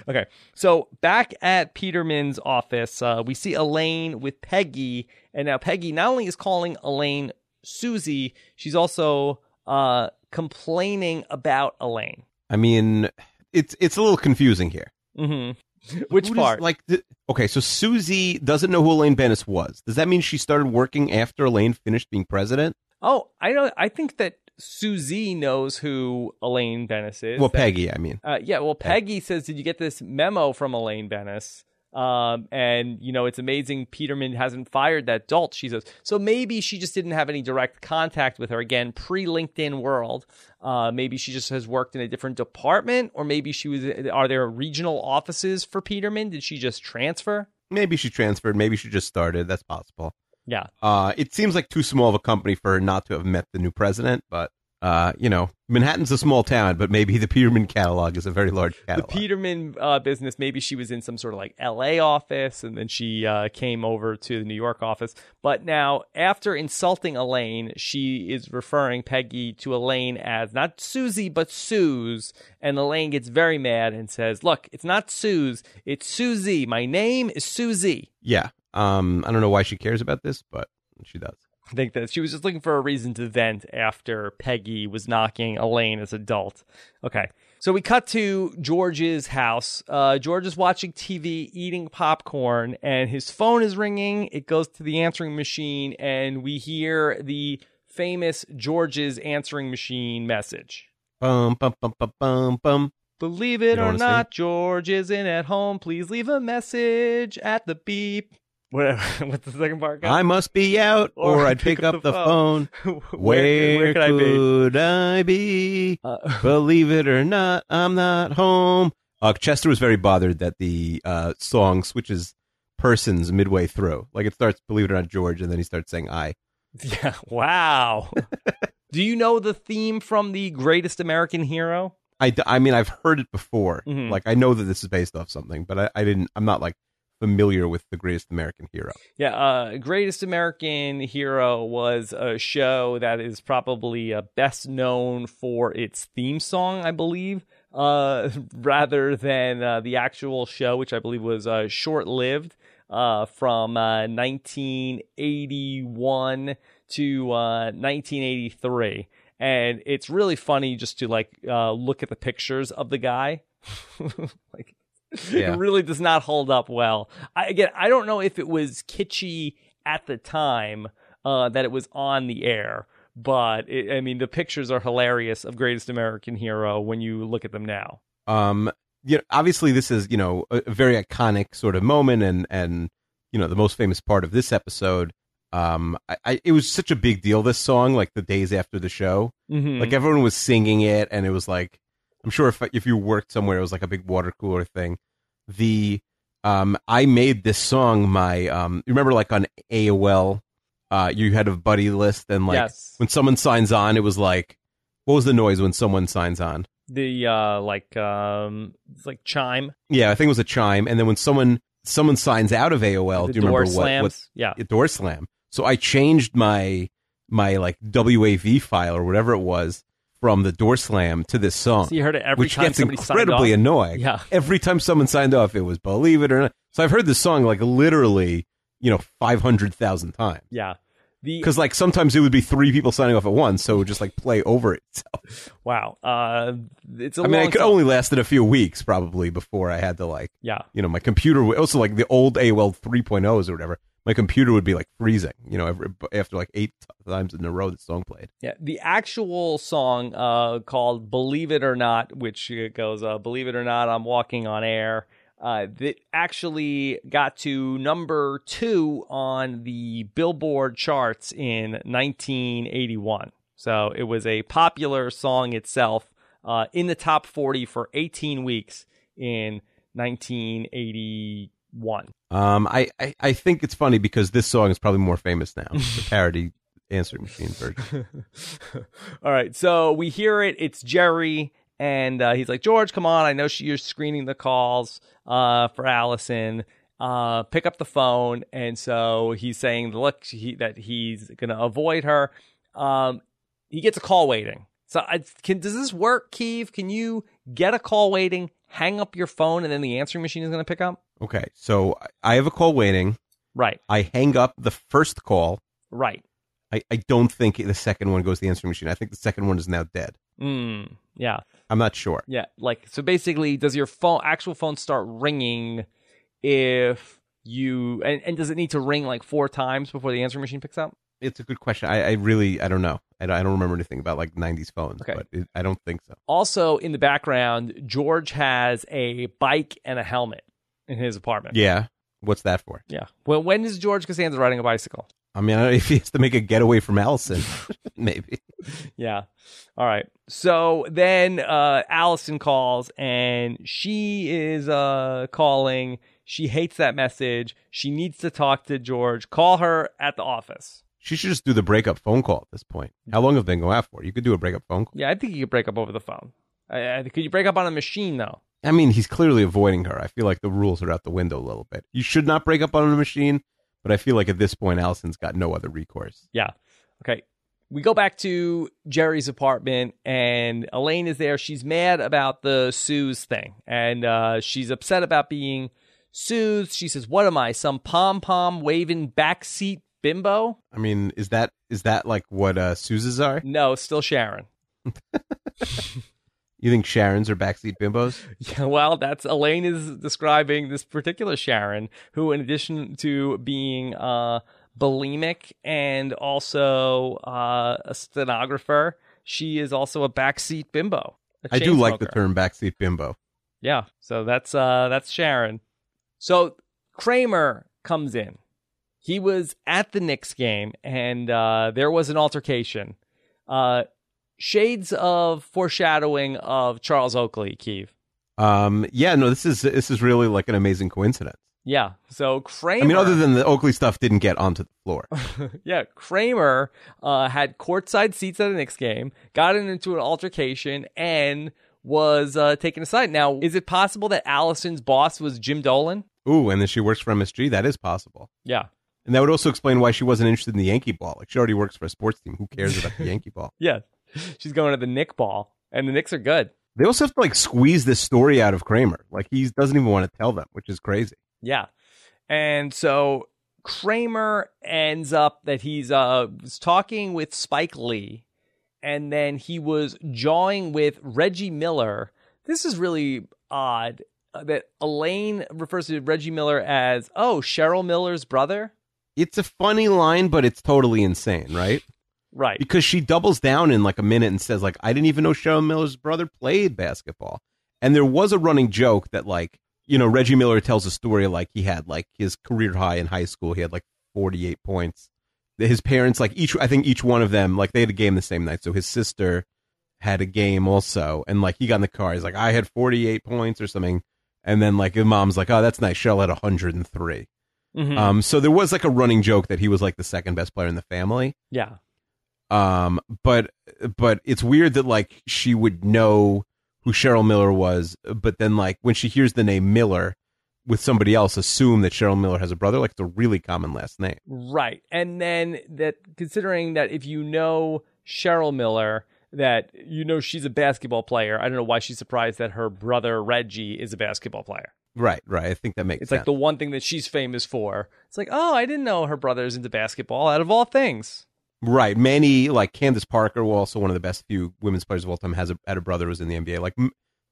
Okay, so back at Peterman's office, uh, we see Elaine with Peggy, and now Peggy not only is calling Elaine Susie, she's also uh, complaining about Elaine. I mean, it's it's a little confusing here. hmm Which Who does- part? like, the, okay, so Susie doesn't know who Elaine Benes was. Does that mean she started working after Elaine finished being president? oh, I know. I think that Susie knows who Elaine Benes is. Well, That- Peggy, I mean. Uh, yeah, well, Peggy says, "Did you get this memo from Elaine Benes?" Um, and you know, it's amazing Peterman hasn't fired that dolt. She says, so maybe she just didn't have any direct contact with her again, pre LinkedIn world. Uh, maybe she just has worked in a different department, or maybe she was. Are there regional offices for Peterman? Did she just transfer? Maybe she transferred. Maybe she just started. That's possible. Yeah, Uh, it seems like too small of a company for her not to have met the new president, but uh, you know, Manhattan's a small town, but maybe the Peterman catalog is a very large the. Peterman uh, business. Maybe she was in some sort of like L.A. office, and then she uh, came over to the New York office. But now, after insulting Elaine, she is referring Peggy to Elaine as not Susie but Suze, and Elaine gets very mad and says, "Look, it's not Suze, it's Susie. My name is Susie." yeah. Um, I don't know why she cares about this, but she does. I think that she was just looking for a reason to vent after Peggy was knocking Elaine as adult. Okay. So we cut to George's house. Uh, George is watching TV, eating popcorn, and his phone is ringing. It goes to the answering machine, and we hear the famous George's answering machine message. Bum bum bum bum bum bum. Believe it or not, George isn't at home. Please leave a message at the beep. What, what's the second part? I must be out, or, I'd pick, up, the phone. where, Where, where could I be? I be? Uh, Believe it or not, I'm not home. Uh, Chester was very bothered that the uh, song switches persons midway through. Like it starts, believe it or not, George, and then he starts saying I. Yeah. Wow. Do you know the theme from the Greatest American Hero? I, I mean, I've heard it before. Mhm. Like I know that this is based off something, but I, I didn't. I'm not like familiar with the greatest American hero. Yeah. Uh, Greatest American Hero was a show that is probably uh, best known for its theme song, I believe, uh, rather than uh, the actual show, which I believe was uh, short lived. Uh, from uh, 1981 to uh, 1983. And it's really funny just to like look at the pictures of the guy. like, Yeah. it really does not hold up well. I, again, I don't know if it was kitschy at the time uh, that it was on the air, but it, I mean, the pictures are hilarious of Greatest American Hero when you look at them now. Um, you know, obviously this is you know a, a very iconic sort of moment, and and you know the most famous part of this episode. Um, I, I it was such a big deal. This song, like the days after the show, Mm-hmm. like everyone was singing it, and it was like I'm sure if if you worked somewhere, it was like a big water cooler thing. The um, I made this song my um, you remember like on AOL, uh, you had a buddy list, and like yes, when someone signs on, it was like, what was the noise when someone signs on? the uh, like um, it's like chime. Yeah, I think it was a chime. And then when someone someone signs out of AOL, the do you remember what, slams. what yeah, a door slam? So I changed my my like WAV file or whatever it was from the door slam to this song, so you heard it every which time gets incredibly annoying. Yeah, Every time someone signed off, it was believe it or not. So I've heard this song like literally, you know, five hundred thousand times. yeah. The Because like sometimes it would be three people signing off at once, so it would just like play over itself. wow, uh, it's a I mean, it could song. only lasted a few weeks probably before I had to like yeah. you know, my computer would also like the old AOL 3.0s or whatever. My computer would be like freezing, you know, every, after like eight times in a row the song played. Yeah, the actual song uh, called "Believe It or Not," which uh, goes uh, "Believe it or not, I'm walking on air." uh, that actually got to number two on the Billboard charts in 1981. So it was a popular song itself uh, in the top 40 for 18 weeks in 1981. Um, I, I, I think it's funny because this song is probably more famous now. The parody answering machine version. All right, so we hear it. It's Jerry, and uh, he's like, George, come on. I know she, you're screening the calls uh, for Allison. Uh, pick up the phone. And so he's saying, look, he, that he's to avoid her. Um, he gets a call waiting. So I, can does this work, Keeve? Can you get a call waiting, hang up your phone, and then the answering machine is to pick up? Okay, so I have a call waiting. Right, I hang up the first call. right. I, I don't think the second one goes to the answering machine. I think the second one is now dead. Mm, yeah, I'm not sure. yeah. Like so, basically, does your phone actual phone start ringing if you and, and does it need to ring like four times before the answering machine picks up? It's a good question. I, I really I don't know. I don't, I don't remember anything about like 90s phones, Okay. but it, I don't think so. Also, in the background, George has a bike and a helmet in his apartment. Yeah. What's that for? yeah. Well, when is George Costanza riding a bicycle? I mean, I don't know if he has to make a getaway from Allison, maybe. Yeah. All right. So then uh, Allison calls and she is uh, calling. She hates that message. She needs to talk to George. Call her at the office. She should just do the breakup phone call at this point. How long have they been going out for? You could do a breakup phone call. Yeah, I think you could break up over the phone. I, I, could you break up on a machine though? I mean, he's clearly avoiding her. I feel like the rules are out the window a little bit. You should not break up on a machine, but I feel like at this point, Allison's got no other recourse. Yeah. Okay. We go back to Jerry's apartment, and Elaine is there. She's mad about the Suze thing, and uh, she's upset about being soothed. She says, "What am I? Some pom pom waving backseat bimbo?" I mean, is that is that like what uh, Suze's are? No, still Sharon. You think Sharon's are backseat bimbos? Yeah, well, that's Elaine is describing this particular Sharon, who, in addition to being uh, bulimic and also uh, a stenographer, she is also a backseat bimbo. a I do chain like the term backseat bimbo. Yeah, so that's uh, that's Sharon. So Kramer comes in. He was at the Knicks game, and uh, there was an altercation. Uh, shades of foreshadowing of Charles Oakley, Keeve. Um, yeah, no, this is this is really like an amazing coincidence. Yeah. So Kramer. I mean, other than the Oakley stuff didn't get onto the floor. yeah, Kramer uh, had courtside seats at a Knicks game, got into an altercation, and was uh, taken aside. Now, is it possible that Allison's boss was Jim Dolan? Ooh, and then she works for MSG. That is possible. Yeah. And that would also explain why she wasn't interested in the Yankee ball. Like she already works for a sports team. Who cares about the Yankee ball? Yeah. She's going to the Knick ball, and the Knicks are good. They also have to like squeeze this story out of Kramer. Like he doesn't even want to tell them, which is crazy. Yeah. And so Kramer ends up that he's uh was talking with Spike Lee and then he was jawing with Reggie Miller. This is really odd uh, that Elaine refers to Reggie Miller as oh Cheryl Miller's brother. It's a funny line, but it's totally insane, right? Right. Because she doubles down in like a minute and says like, "I didn't even know Cheryl Miller's brother played basketball." And there was a running joke that like, you know, Reggie Miller tells a story like he had like his career high in high school. He had like 48 points. His parents like each I think each one of them like they had a game the same night. So his sister had a game also and like he got in the car. He's like, "I had 48 points or something." And then like his mom's like, "Oh, that's nice. Cheryl had 103." Mhm. Um so there was like a running joke that he was like the second best player in the family. yeah. Um, but but it's weird that like she would know who Cheryl Miller was, but then like when she hears the name Miller with somebody else, assume that Cheryl Miller has a brother. Like it's a really common last name. Right. And then that considering that if you know Cheryl Miller, that you know she's a basketball player, I don't know why she's surprised that her brother Reggie is a basketball player. Right, right. I think that makes It's sense. like the one thing that she's famous for. It's like, oh, I didn't know her brother's into basketball out of all things. Right. Many like Candace Parker, who also one of the best few women's players of all time, has a had a brother who's in the NBA. Like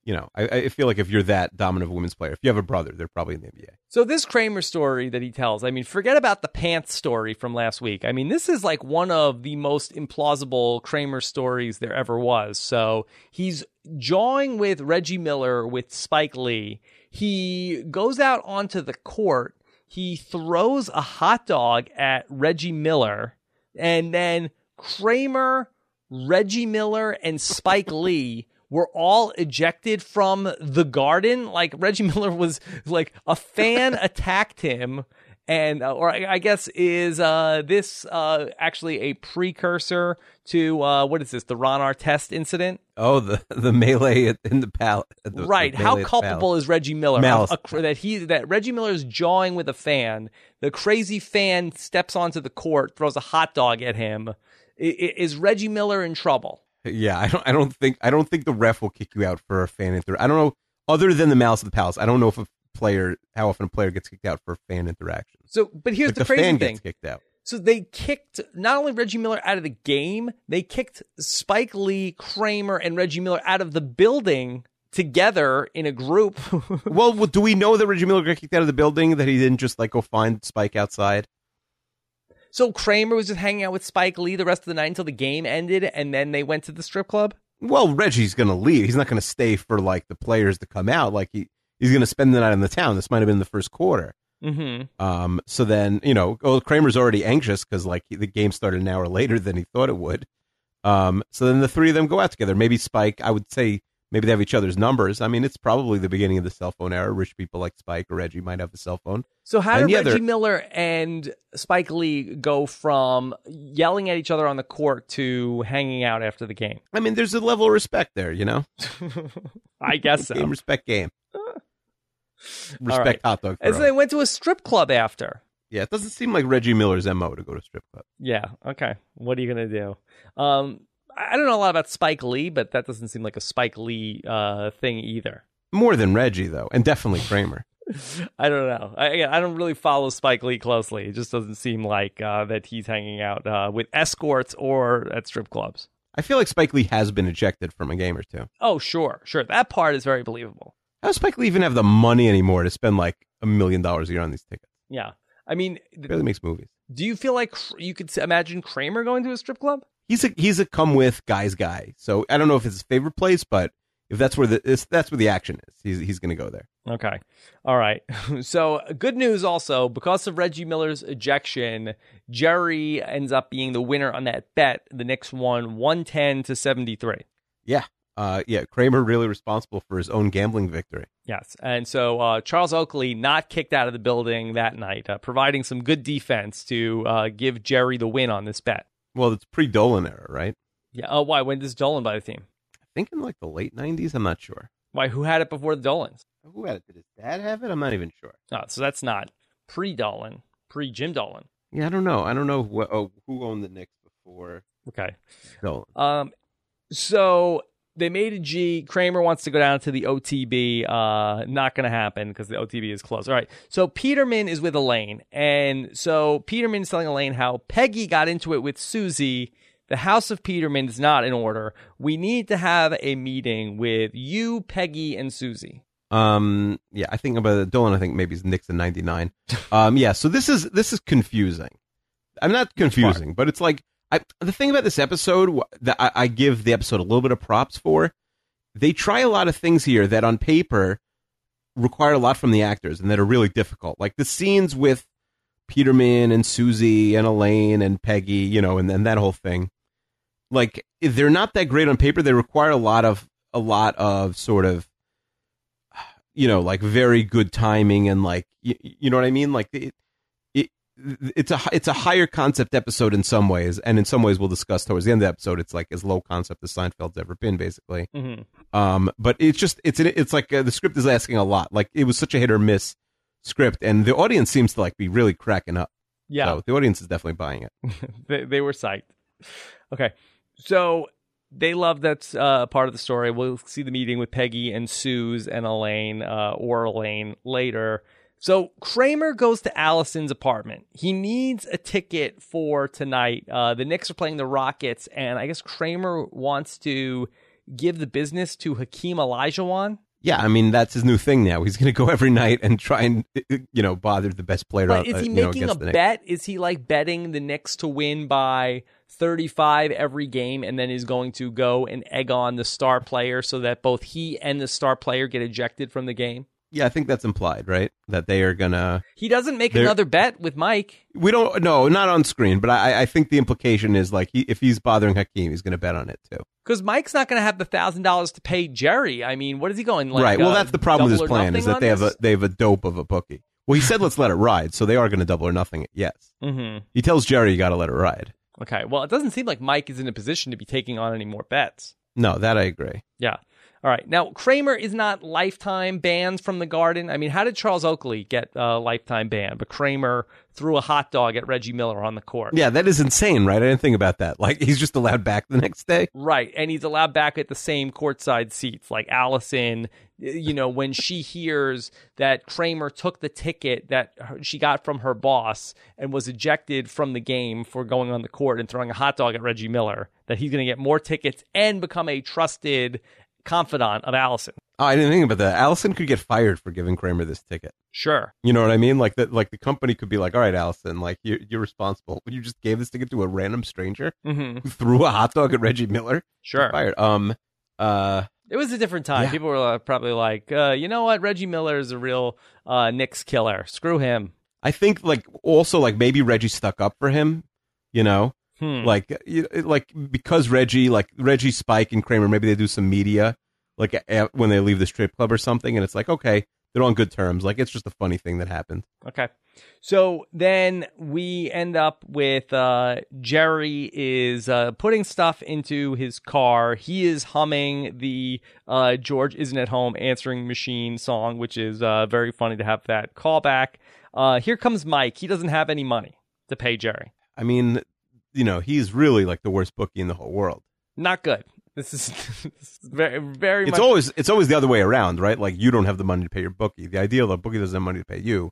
you know, I, I feel like if you're that dominant of a women's player, if you have a brother, they're probably in the NBA. So this Kramer story that he tells, I mean, forget about the pants story from last week. I mean, this is like one of the most implausible Kramer stories there ever was. So he's jawing with Reggie Miller with Spike Lee. He goes out onto the court. He throws a hot dog at Reggie Miller and then Kramer, Reggie Miller, and Spike Lee were all ejected from the garden. Like Reggie Miller was like a fan attacked him. And, uh, or I, I guess is, uh, this, uh, actually a precursor to, uh, what is this? The Ron Artest incident? Oh, the, the melee in the palace. right. How culpable is Reggie Miller? A- a- that he, that Reggie Miller is jawing with a fan. The crazy fan steps onto the court, throws a hot dog at him. I- I- is Reggie Miller in trouble? Yeah, I don't. I don't think. I don't think the ref will kick you out for a fan inter. I don't know. Other than the malice of the palace, I don't know if a player, how often a player gets kicked out for fan interaction. So, but here's Like, the, the crazy fan thing. gets kicked out. So they kicked not only Reggie Miller out of the game, they kicked Spike Lee, Kramer, and Reggie Miller out of the building together in a group. Well, well, do we know that Reggie Miller got kicked out of the building? That he didn't just like go find Spike outside? so Kramer was just hanging out with Spike Lee the rest of the night until the game ended, and then they went to the strip club. Well, Reggie's going to leave. He's not going to stay for like the players to come out. Like he he's going to spend the night in the town. This might have been the first quarter. Mm-hmm. Um, so then you know, well, Kramer's already anxious because like the game started an hour later than he thought it would. Um, so then the three of them go out together. Maybe Spike, I would say, maybe they have each other's numbers. I mean, it's probably the beginning of the cell phone era. Rich people like Spike or Reggie might have a cell phone. So how And did yeah, Reggie they're- Miller and Spike Lee go from yelling at each other on the court to hanging out after the game? I mean, there's a level of respect there, you know. I guess so. Game respect game. Right. Respect hot dog. And so they went to a strip club after. Yeah, it doesn't seem like Reggie Miller's mo to go to strip club. Yeah. Okay. What are you gonna do? Um, I I don't know a lot about Spike Lee, but that doesn't seem like a Spike Lee uh thing either. More than Reggie though, and definitely Kramer. I don't know. I I don't really follow Spike Lee closely. It just doesn't seem like uh, that he's hanging out uh, with escorts or at strip clubs. I feel like Spike Lee has been ejected from a game or two. Oh, sure, sure. That part is very believable. How does Spike Lee even have the money anymore to spend like a million dollars a year on these tickets? Yeah. I mean, th- Barely makes movies. do you feel like you could imagine Kramer going to a strip club? He's a he's a come with guys guy. So I don't know if it's his favorite place, but if that's where the that's where the action is, he's he's going to go there. Okay. All right. So, good news also because of Reggie Miller's ejection, Jerry ends up being the winner on that bet. The Knicks won 110 to 73. Yeah, uh, yeah. Kramer really responsible for his own gambling victory. Yes. And so uh, Charles Oakley not kicked out of the building that night, uh, providing some good defense to uh, give Jerry the win on this bet. Well, it's pre Dolan era, right? Yeah. Oh, why? When does Dolan buy the team? I think in like the late '90s. I'm not sure. Why? Who had it before the Dolans? Who had it? Did his dad have it? I'm not even sure. Oh, so that's not pre Dolan, pre Jim Dolan. Yeah, I don't know. I don't know who, oh, who owned the Knicks before Okay. Dolan. Um, so they made a G. Kramer wants to go down to the OTB. Uh, not going to happen because the OTB is closed. All right. So Peterman is with Elaine, and so Peterman's telling Elaine how Peggy got into it with Susie. The house of Peterman is not in order. We need to have a meeting with you, Peggy, and Susie. Um, yeah, I think about Dolan. I think maybe it's Knicks in '99. um, yeah. So this is this is confusing. I'm not confusing, but it's like I, the thing about this episode that I, I give the episode a little bit of props for. They try a lot of things here that on paper require a lot from the actors and that are really difficult. Like the scenes with Peterman and Susie and Elaine and Peggy, you know, and then that whole thing. Like they're not that great on paper. They require a lot of a lot of sort of you know, like very good timing and like you, you know what I mean? Like it's a it's a higher concept episode in some ways, and in some ways we'll discuss towards the end of the episode. It's like as low concept as Seinfeld's ever been, basically. Mm-hmm. Um, but it's just it's it's like uh, the script is asking a lot. Like it was such a hit or miss script, and the audience seems to like be really cracking up. Yeah. So the audience is definitely buying it. they, they were psyched. Okay, so they love that uh, part of the story. We'll see the meeting with Peggy and Suze and Elaine, uh, or Elaine later. So Kramer goes to Allison's apartment. He needs a ticket for tonight. Uh, the Knicks are playing the Rockets, and I guess Kramer wants to give the business to Hakeem Olajuwon. Yeah, I mean that's his new thing now. He's going to go every night and try and you know bother the best player. But out, is uh, he know, making against a bet? Is he like betting the Knicks to win by 35 every game and then is going to go and egg on the star player so that both he and the star player get ejected from the game? Yeah, I think that's implied, right? That they are gonna. He doesn't make another bet with Mike. We don't. No, not on screen, but I, I think the implication is like he, if he's bothering Hakeem, he's going to bet on it too. Because Mike's not going to have the thousand dollars to pay Jerry. I mean, what is he going? Like, right. Well, uh, that's the problem with his plan is that they have a they have a dope of a bookie. Well, he said let's let it ride, so they are going to double or nothing it. Yes, Mhm. he tells Jerry you got to let it ride. Okay. Well, it doesn't seem like Mike is in a position to be taking on any more bets. No, that I agree. Yeah. All right. Now, Kramer is not lifetime banned from the Garden. I mean, how did Charles Oakley get a lifetime ban? But Kramer threw a hot dog at Reggie Miller on the court. Yeah, that is insane, right? I didn't think about that. Like he's just allowed back the next day. Right. And he's allowed back at the same courtside seats. Like Allison, you know, when she hears that Kramer took the ticket that she got from her boss and was ejected from the game for going on the court and throwing a hot dog at Reggie Miller, that he's going to get more tickets and become a trusted confidant of Allison. Oh, I didn't think about that. Allison could get fired for giving Kramer this ticket. Sure. You know what I mean? Like that. Like the company could be like, "All right, Allison, like you're, you're responsible. You just gave this ticket to a random stranger hmm who threw a hot dog at Reggie Miller. Sure. Fired. Um. Uh. It was a different time. Yeah. People were uh, probably like, uh, you know what? Reggie Miller is a real uh, Knicks killer. Screw him. I think like also like maybe Reggie stuck up for him. You know, Hmm. like you- like because Reggie like Reggie Spike and Kramer maybe they do some media like when they leave the strip club or something, and it's like okay they're on good terms. Like it's just a funny thing that happened. Okay. So then we end up with uh, Jerry is uh, putting stuff into his car. He is humming the uh, George Isn't at Home answering machine song, which is uh, very funny to have that callback. Uh, here comes Mike. He doesn't have any money to pay Jerry. I mean, you know, he's really like the worst bookie in the whole world. Not good. This is, this is very, very It's much. always it's always the other way around, right? Like you don't have the money to pay your bookie. The idea that bookie doesn't have money to pay you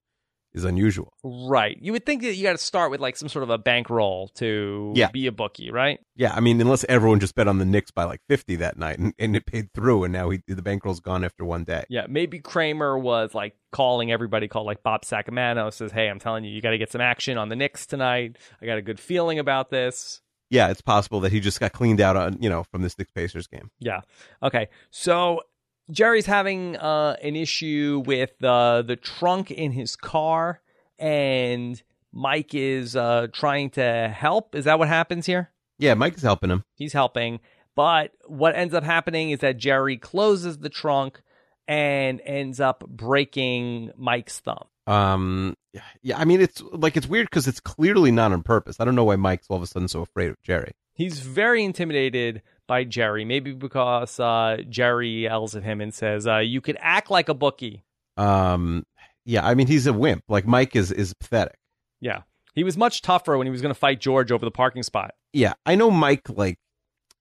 is unusual. Right. You would think that you got to start with like some sort of a bankroll to Yeah. be a bookie, right? Yeah, I mean, unless everyone just bet on the Knicks by like fifty that night and, and it paid through, and now he, the bankroll's gone after one day. Yeah. Maybe Kramer was like calling everybody, called like Bob Sacamano, says, Hey, I'm telling you, you got to get some action on the Knicks tonight. I got a good feeling about this. Yeah, it's possible that he just got cleaned out on you know from this Knicks Pacers game. Yeah. Okay. So Jerry's having uh, an issue with uh, the trunk in his car, and Mike is uh, trying to help. Is that what happens here? Yeah, Mike is helping him. He's helping. But what ends up happening is that Jerry closes the trunk and ends up breaking Mike's thumb. Um, yeah, I mean, it's like it's weird because it's clearly not on purpose. I don't know why Mike's all of a sudden so afraid of Jerry. He's very intimidated by Jerry, maybe because uh, Jerry yells at him and says, uh, You could act like a bookie. Um, yeah, I mean, he's a wimp. Like Mike is is pathetic. Yeah. He was much tougher when he was going to fight George over the parking spot. Yeah, I know Mike like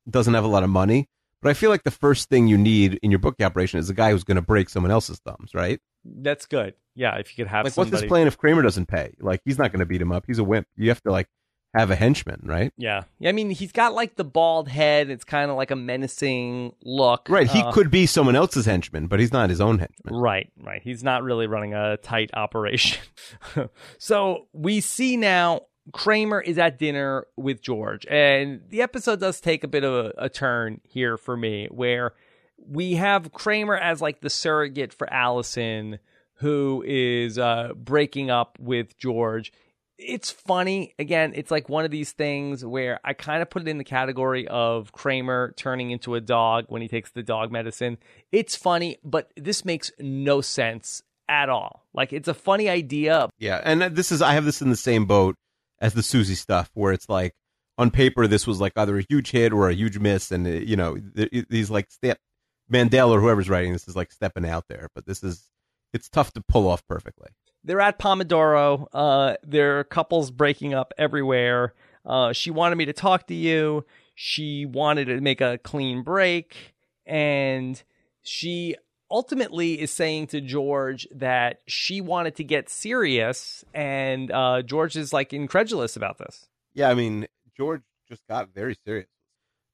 doesn't have a lot of money, but I feel like the first thing you need in your bookie operation is a guy who's going to break someone else's thumbs, right? That's good. Yeah, if you could have Like, somebody. what's his plan if Kramer doesn't pay? Like, he's not going to beat him up. He's a wimp. You have to like have a henchman, right? Yeah. yeah. I mean, he's got like the bald head. It's kind of like a menacing look. Right. He Uh, could be someone else's henchman, but he's not his own henchman. Right, right. He's not really running a tight operation. so we see now Kramer is at dinner with George, and the episode does take a bit of a, a turn here for me, where we have Kramer as like the surrogate for Allison, who is uh, breaking up with George. It's funny. Again, it's like one of these things where I kind of put it in the category of Kramer turning into a dog when he takes the dog medicine. It's funny, but this makes no sense at all. Like, it's a funny idea. Yeah, and this is I have this in the same boat as the Susie stuff, where it's like on paper this was like either a huge hit or a huge miss, and uh, you know these like step Mandel or whoever's writing this is like stepping out there, but this is it's tough to pull off perfectly. They're at Pomodoro. Uh, there are couples breaking up everywhere. Uh, she wanted me to talk to you. She wanted to make a clean break. And she ultimately is saying to George that she wanted to get serious. And uh, George is like incredulous about this. Yeah, I mean George just got very serious.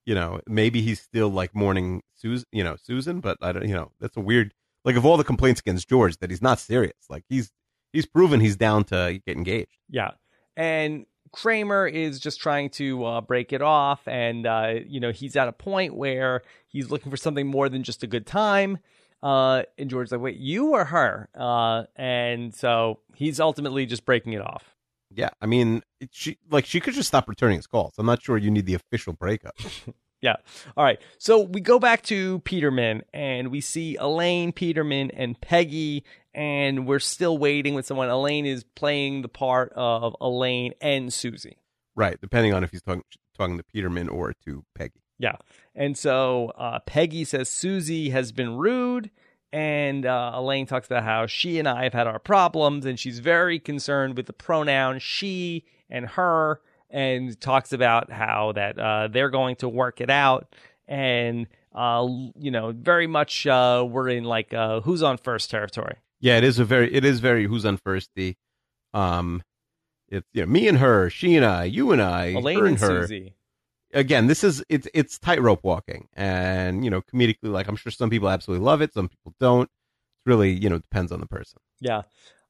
You know, maybe he's still like mourning Susan, you know, Susan, but I don't, you know, that's a weird. Like of all the complaints against George, that he's not serious. Like he's he's proven he's down to get engaged. Yeah. And Kramer is just trying to uh, break it off. And, uh, you know, he's at a point where he's looking for something more than just a good time. Uh, and George's like, wait, you or her? Uh, and so he's ultimately just breaking it off. Yeah, I mean, it, she like she could just stop returning his calls. I'm not sure you need the official breakup. Yeah. All right. So we go back to Peterman and we see Elaine, Peterman, and Peggy, and we're still waiting with someone. Elaine is playing the part of Elaine and Susie. right, depending on if he's talking talking to Peterman or to Peggy. Yeah. And so uh, Peggy says Susie has been rude. And uh, Elaine talks about how she and I have had our problems, and she's very concerned with the pronoun she and her, and talks about how that uh, they're going to work it out. And, uh, you know, very much uh, we're in like uh, who's on first territory. Yeah, it is a very it is very who's on first the um it's you know, me and her, she and I, you and I, Elaine her and and her. Susie. Again, this is it's it's tightrope walking, and you know, comedically, like I'm sure some people absolutely love it, some people don't. It's really, you know, depends on the person. Yeah.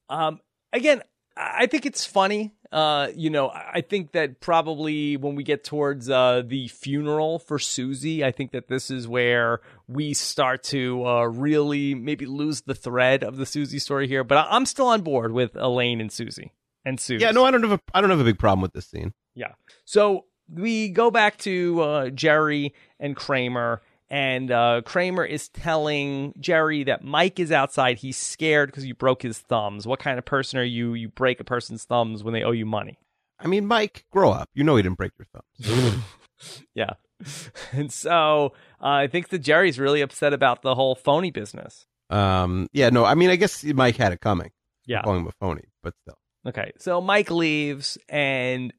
Um, again, I think it's funny. Uh, you know, I think that probably when we get towards uh, the funeral for Susie, I think that this is where we start to uh, really maybe lose the thread of the Susie story here. But I- I'm still on board with Elaine and Susie and Susie. Yeah, no, I don't have a I don't have a big problem with this scene. Yeah. So we go back to uh, Jerry and Kramer, and uh, Kramer is telling Jerry that Mike is outside. He's scared because you broke his thumbs. What kind of person are you? You break a person's thumbs when they owe you money. I mean, Mike, grow up. You know he didn't break your thumbs. Yeah. And so uh, I think that Jerry's really upset about the whole phony business. um, yeah, no, I mean, I guess Mike had it coming. Yeah. calling him a phony, but still. Okay, so Mike leaves and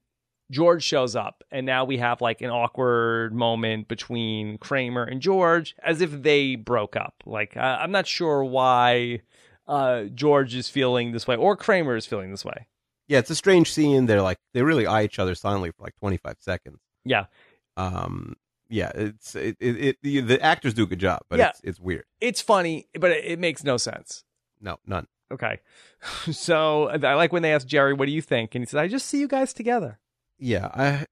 George shows up, and now we have like an awkward moment between Kramer and George as if they broke up. Like, I I'm not sure why uh, George is feeling this way or Kramer is feeling this way. Yeah, it's a strange scene. They're like they really eye each other silently for like 25 seconds. Yeah, Um, yeah, it's it, it, it the, the actors do a good job, but Yeah. it's it's weird. it's funny, but it, it makes no sense. No, none. Okay, so I like when they ask Jerry, "What do you think?" and he says, "I just see you guys together." Yeah, I,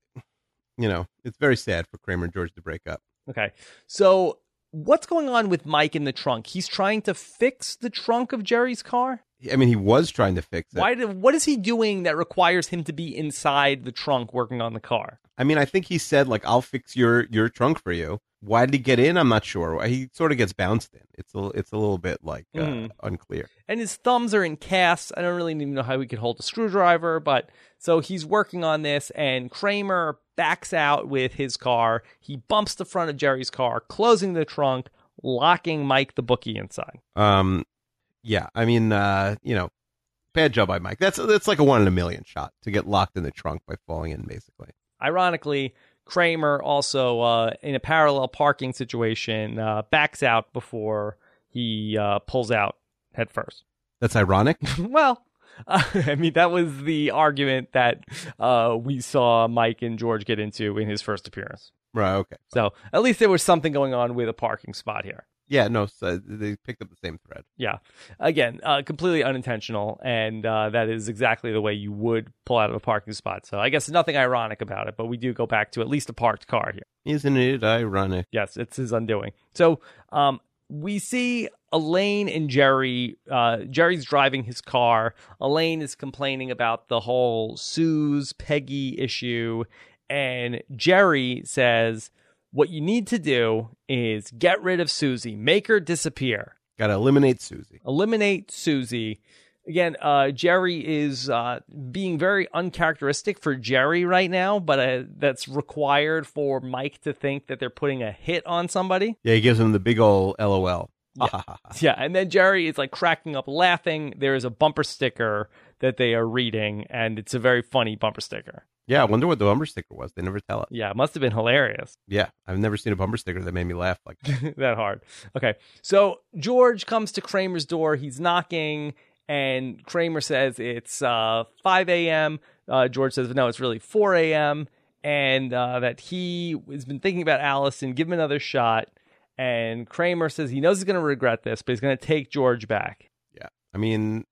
you know, it's very sad for Kramer and George to break up. Okay. So what's going on with Mike in the trunk? He's trying to fix the trunk of Jerry's car? I mean, he was trying to fix it. Why did, what is he doing that requires him to be inside the trunk working on the car? I mean, I think he said like, "I'll fix your your trunk for you." Why did he get in? I'm not sure. He sort of gets bounced in. It's a it's a little bit like uh, Mhm. unclear. And his thumbs are in casts. I don't really even know how he could hold a screwdriver, but so he's working on this and Kramer backs out with his car. He bumps the front of Jerry's car, closing the trunk, locking Mike the bookie inside. Um, yeah, I mean, uh, you know, bad job by Mike. That's that's like a one in a million shot to get locked in the trunk by falling in, basically. Ironically, Kramer also, uh, in a parallel parking situation, uh, backs out before he uh, pulls out head first. That's ironic. well, uh, I mean, that was the argument that uh, we saw Mike and George get into in his first appearance. right? Okay. So at least there was something going on with a parking spot here. Yeah. No. So they picked up the same thread. Yeah. Again, uh, completely unintentional. And uh, that is exactly the way you would pull out of a parking spot. So I guess nothing ironic about it, but we do go back to at least a parked car here. Isn't it ironic? Yes, it's his undoing. So um, we see Elaine and Jerry. Uh, Jerry's driving his car. Elaine is complaining about the whole Sue's Peggy issue. And Jerry says, What you need to do is get rid of Susie, make her disappear, Got to eliminate Susie. eliminate Susie. Again, uh, Jerry is uh, being very uncharacteristic for Jerry right now, but uh, that's required for Mike to think that they're putting a hit on somebody. Yeah, he gives him the big old LOL. Yeah. Yeah, and then Jerry is like cracking up laughing. There is a bumper sticker that they are reading, and it's a very funny bumper sticker. Yeah, I wonder what the bumper sticker was. They never tell us. Yeah, it must have been hilarious. Yeah, I've never seen a bumper sticker that made me laugh like that. that hard. Okay. So George comes to Kramer's door. He's knocking, and Kramer says it's uh, 5 a.m. Uh, George says, no, it's really 4 a.m. And uh, that he has been thinking about Allison, give him another shot. And Kramer says he knows he's going to regret this, but he's going to take George back. Yeah. I mean,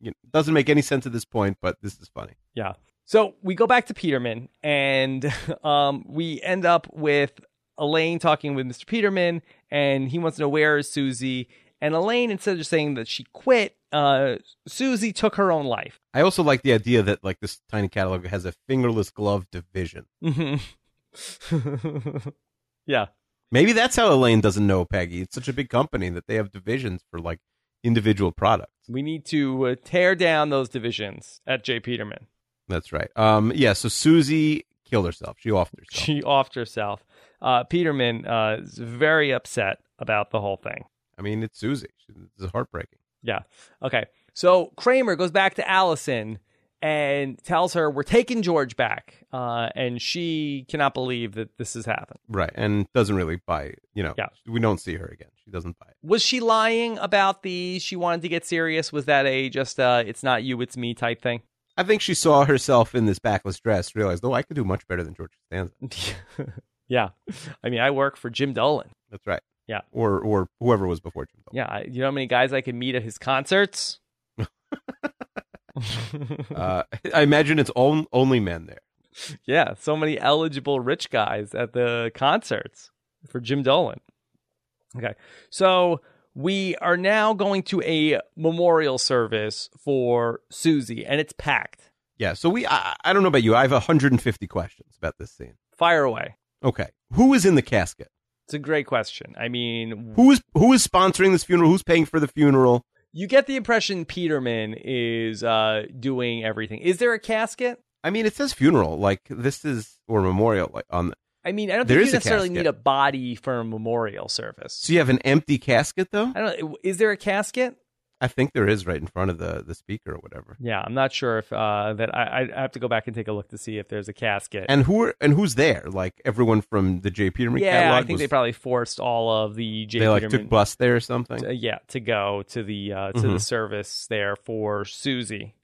you know, it doesn't make any sense at this point, but this is funny. Yeah. So we go back to Peterman, and um, we end up with Elaine talking with Mr. Peterman, and he wants to know where is Susie. And Elaine, instead of just saying that she quit, uh, Susie took her own life. I also like the idea that like this tiny catalog has a fingerless glove division. Mm-hmm. yeah. Maybe that's how Elaine doesn't know Peggy. It's such a big company that they have divisions for like individual products. We need to uh, tear down those divisions at J. Peterman. That's right. Um, yeah. So Susie killed herself. She offed herself. She offed herself. Uh, Peterman uh, is very upset about the whole thing. I mean, it's Susie. It's heartbreaking. Yeah. Okay. So Kramer goes back to Allison and tells her we're taking George back, uh, and she cannot believe that this has happened. Right, and doesn't really buy. You know, Yeah. we don't see her again. She doesn't buy it. Was she lying about the she wanted to get serious? Was that a just uh, it's not you, it's me type thing? I think she saw herself in this backless dress, realized, oh, I could do much better than George Costanza. yeah. I mean, I work for Jim Dolan. That's right. Yeah. Or or whoever was before Jim Dolan. Yeah. I, you know how many guys I can meet at his concerts? Uh, I imagine it's on, only men there. yeah. So many eligible rich guys at the concerts for Jim Dolan. Okay. So we are now going to a memorial service for Susie, and it's packed. Yeah. So we, I, I don't know about you. I have 150 questions about this scene. Fire away. Okay. Who is in the casket? It's a great question. I mean, Who is who is sponsoring this funeral? Who's paying for the funeral? you get the impression Peterman is uh, doing everything. Is there a casket? I mean, it says funeral. Like this is or memorial. Like on. I mean, I don't think is you a necessarily casket. need a body for a memorial service. So you have an empty casket, though. I don't know. Is there a casket? I think there is right in front of the the speaker or whatever. Yeah, I'm not sure if uh, that. I, I have to go back and take a look to see if there's a casket. And who are and who's there? Like everyone from the J. Peterman yeah, catalog. I think was- they probably forced all of the J. they like Peterman. took bus there or something. to- yeah, to go to the uh, to the Mhm. service there for Susie.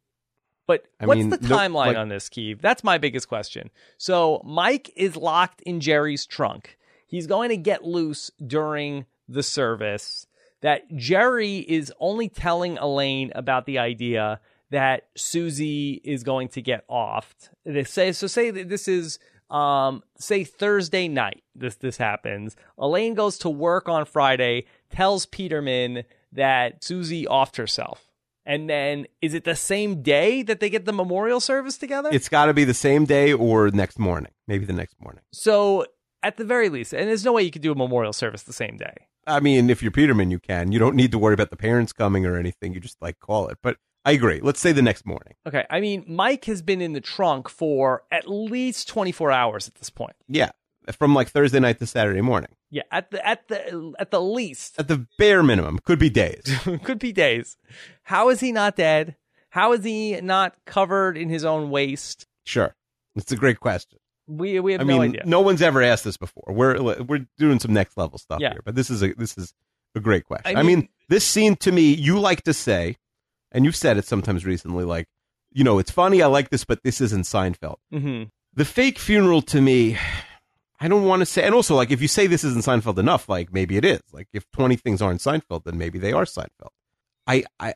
But I what's mean, the timeline like- on this, Keeve? That's my biggest question. So Mike is locked in Jerry's trunk. He's going to get loose during the service. That Jerry is only telling Elaine about the idea that Susie is going to get offed. They say so. Say that this is um say Thursday night. This this happens. Elaine goes to work on Friday. Tells Peterman that Susie offed herself. And then is it the same day that they get the memorial service together? It's got to be the same day or next morning, maybe the next morning. so at the very least, and there's no way you could do a memorial service the same day. I mean, if you're Peterman, you can. You don't need to worry about the parents coming or anything. You just like call it. But I agree. Let's say the next morning. Okay, I mean Mike has been in the trunk for at least 24 hours at this point. Yeah, from like Thursday night to Saturday morning. Yeah, at the at the at the least, At the bare minimum, could be days. could be days. How is he not dead? How is he not covered in his own waste? sure, it's a great question. We we have I no mean, idea. no one's ever asked this before. We're we're doing some next level stuff Yeah. here, but this is a this is a great question. I I mean, mean- this scene to me, you like to say, and you've said it sometimes recently, like you know, it's funny. I like this, but this isn't Seinfeld. hmm The fake funeral to me, I don't want to say, and also like if you say this isn't Seinfeld enough, like maybe it is. Like if twenty things aren't Seinfeld, then maybe they are Seinfeld. I I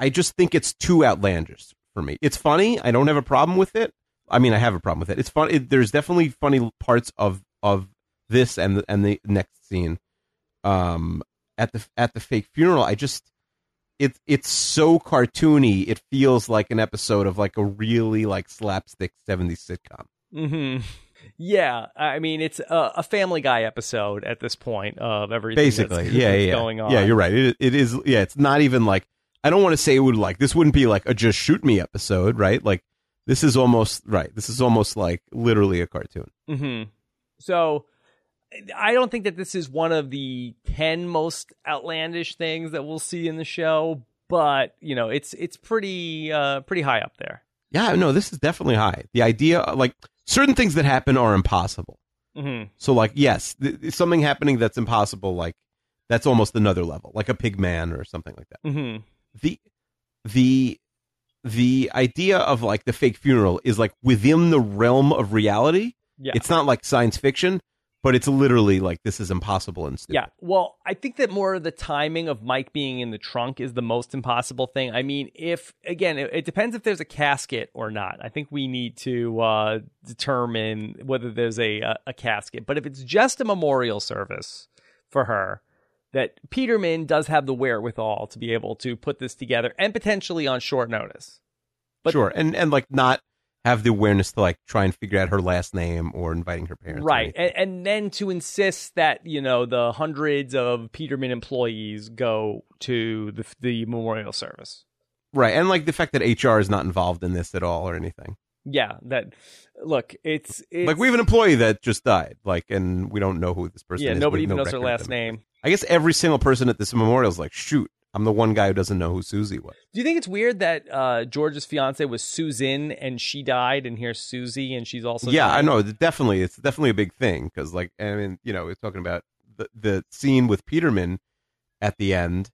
I just think it's too outlandish for me. It's funny. I don't have a problem with it. I mean, I have a problem with it. It's fun. It, there's definitely funny parts of of this and the, and the next scene. Um, at the at the fake funeral, I just it's it's so cartoony. It feels like an episode of like a really like slapstick '70s sitcom. hmm Yeah, I mean it's a, a Family Guy episode at this point of everything that's- Basically, yeah, that's yeah, going on. yeah. You're right. It it is. Yeah, it's not even like I don't want to say it would like this wouldn't be like a just shoot me episode, right? Like this is almost right. This is almost like literally a cartoon. hmm So I don't think that this is one of the 10 most outlandish things that we'll see in the show, but you know, it's it's pretty uh pretty high up there. Yeah, no, this is definitely high. The idea, like certain things that happen are impossible. hmm So, like, yes, th- something happening that's impossible, like that's almost another level, like a pig man or something like that. hmm The the the idea of like the fake funeral is like within the realm of reality. Yeah. It's not like science fiction, but it's literally like this is impossible and stupid. Yeah. Well, I think that more of the timing of Mike being in the trunk is the most impossible thing. I mean, if again, it, it depends if there's a casket or not. I think we need to uh, determine whether there's a, a a casket. But if it's just a memorial service for her, that Peterman does have the wherewithal to be able to put this together and potentially on short notice. But- sure, and and like not have the awareness to like try and figure out her last name or inviting her parents. Right. And, and then to insist that, you know, the hundreds of Peterman employees go to the, the memorial service. right, and like the fact that HR is not involved in this at all or anything. Yeah. That, look, it's, it's like we have an employee that just died, like, and we don't know who this person yeah, is. nobody even no knows her last name. I guess every single person at this memorial is like, shoot, I'm the one guy who doesn't know who Susie was. Do you think it's weird that uh, George's fiance was Susan and she died, and here's Susie and she's also yeah, I know. Definitely, it's definitely a big thing because, like, I mean, you know, we're talking about the the scene with Peterman at the end.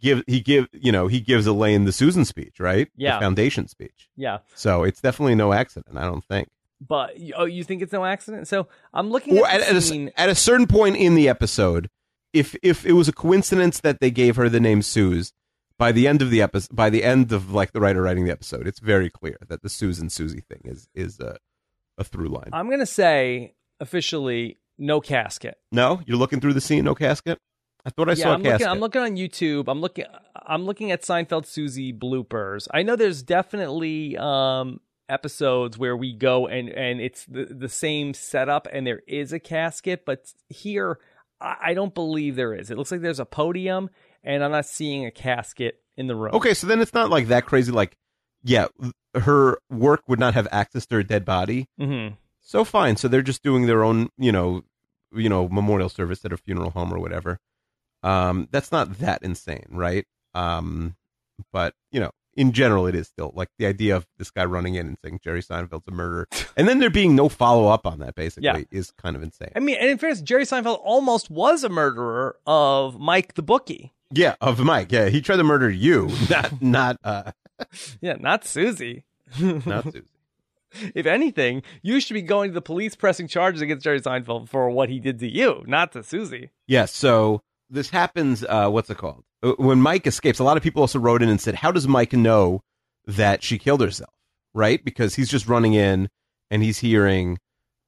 Give he give you know he gives Elaine the Susan speech, right? Yeah. the foundation speech. Yeah, So it's definitely no accident. I don't think. but oh, you think it's no accident? So I'm looking Or at at, the at, scene. a, at a certain point in the episode, if if it was a coincidence that they gave her the name Suze, by the end of the episode, by the end of like the writer writing the episode, it's very clear that the Susan Susie thing is is a, a through line. I'm gonna say officially no casket. no, you're looking through the scene, no casket. I thought I yeah, saw a I'm casket. looking. I'm looking on YouTube. I'm looking. I'm looking at Seinfeld Susie bloopers. I know there's definitely um, episodes where we go and and it's the the same setup and there is a casket, but here I, I don't believe there is. It looks like there's a podium and I'm not seeing a casket in the room. Okay, so then it's not like that crazy. Like, yeah, her work would not have access to her dead body. hmm So fine. So they're just doing their own, you know, you know, memorial service at a funeral home or whatever. Um, that's not that insane, right? Um, but you know, in general, it is still like the idea of this guy running in and saying Jerry Seinfeld's a murderer, and then there being no follow up on that basically Yeah. is kind of insane. I mean, and in fairness, Jerry Seinfeld almost was a murderer of Mike the bookie. Yeah, of Mike. Yeah, he tried to murder you, not not uh, Yeah, not Susie. not Susie. If anything, you should be going to the police pressing charges against Jerry Seinfeld for what he did to you, not to Susie. Yeah, so this happens. Uh, what's it called? Uh, When Mike escapes, a lot of people also wrote in and said, "How does Mike know that she killed herself?" Right? Because he's just running in and he's hearing,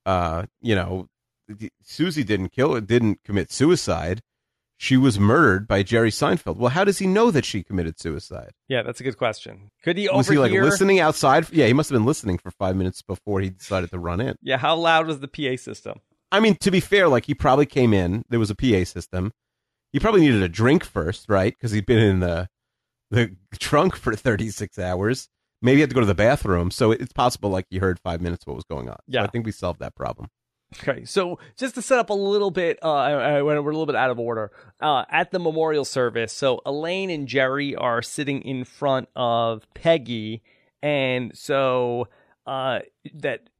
uh, you know, Susie didn't kill, it, didn't commit suicide. She was murdered by Jerry Seinfeld. Well, how does he know that she committed suicide? Yeah, that's a good question. Could he Was he like listening outside? Yeah, he must have been listening for five minutes before he decided to run in. Yeah, how loud was the PA system? I mean, to be fair, like he probably came in. There was a PA system. He probably needed a drink first, right? Because he'd been in the the trunk for thirty six hours. Maybe he had to go to the bathroom, so it's possible like he heard five minutes what was going on. So Yeah. I think we solved that problem. Okay, so just to set up a little bit, uh, I- I- we're a little bit out of order. Uh, at the memorial service, so Elaine and Jerry are sitting in front of Peggy, and so uh, that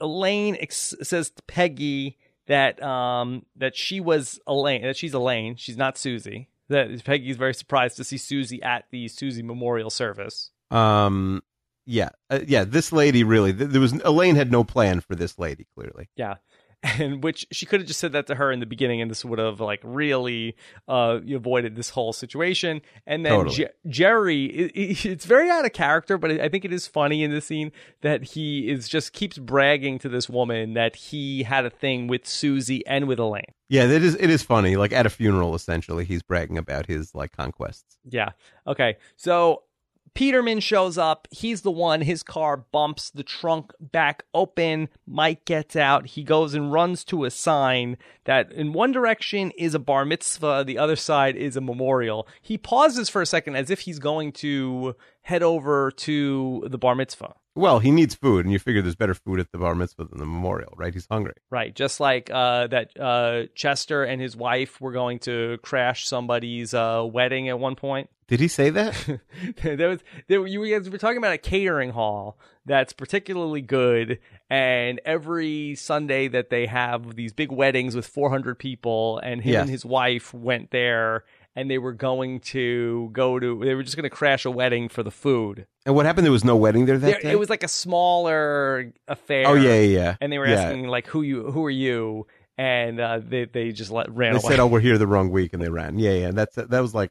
Elaine ex- says to Peggy that um, that she was Elaine, that she's Elaine, she's not Susie. That Peggy's very surprised to see Susie at the Susie memorial service. Um, yeah, uh, yeah. This lady really, th- there was Elaine had no plan for this lady. Clearly, Yeah. And which she could have just said that to her in the beginning, and this would have like really uh, avoided this whole situation. And then Totally. Je- Jerry, it, it- it's very out of character, but I think it is funny in the scene that he is just keeps bragging to this woman that he had a thing with Susie and with Elaine. yeah, it is. It is funny. Like at a funeral, essentially, he's bragging about his like conquests. Yeah. Okay. So Peterman shows up. He's the one. His car bumps the trunk back open. Mike gets out. He goes and runs to a sign that in one direction is a bar mitzvah, the other side is a memorial. He pauses for a second as if he's going to head over to the bar mitzvah. Well, he needs food, and you figure there's better food at the bar mitzvah than the memorial, right? He's hungry. Right, just like uh, that uh, Chester and his wife were going to crash somebody's uh, wedding at one point. Did he say that? there was there you guys were talking about a catering hall that's particularly good and every sunday that they have these big weddings with 400 people and him Yes. and his wife went there and they were going to go to they were just going to crash a wedding for the food and what happened? There was no wedding there that There- day. it was like a smaller affair Oh yeah, yeah, yeah. and they were Yeah. asking like who you who are you and uh, they they just let ran They away. said, "Oh, we're here the wrong week," and they ran. Yeah, yeah. That's that was like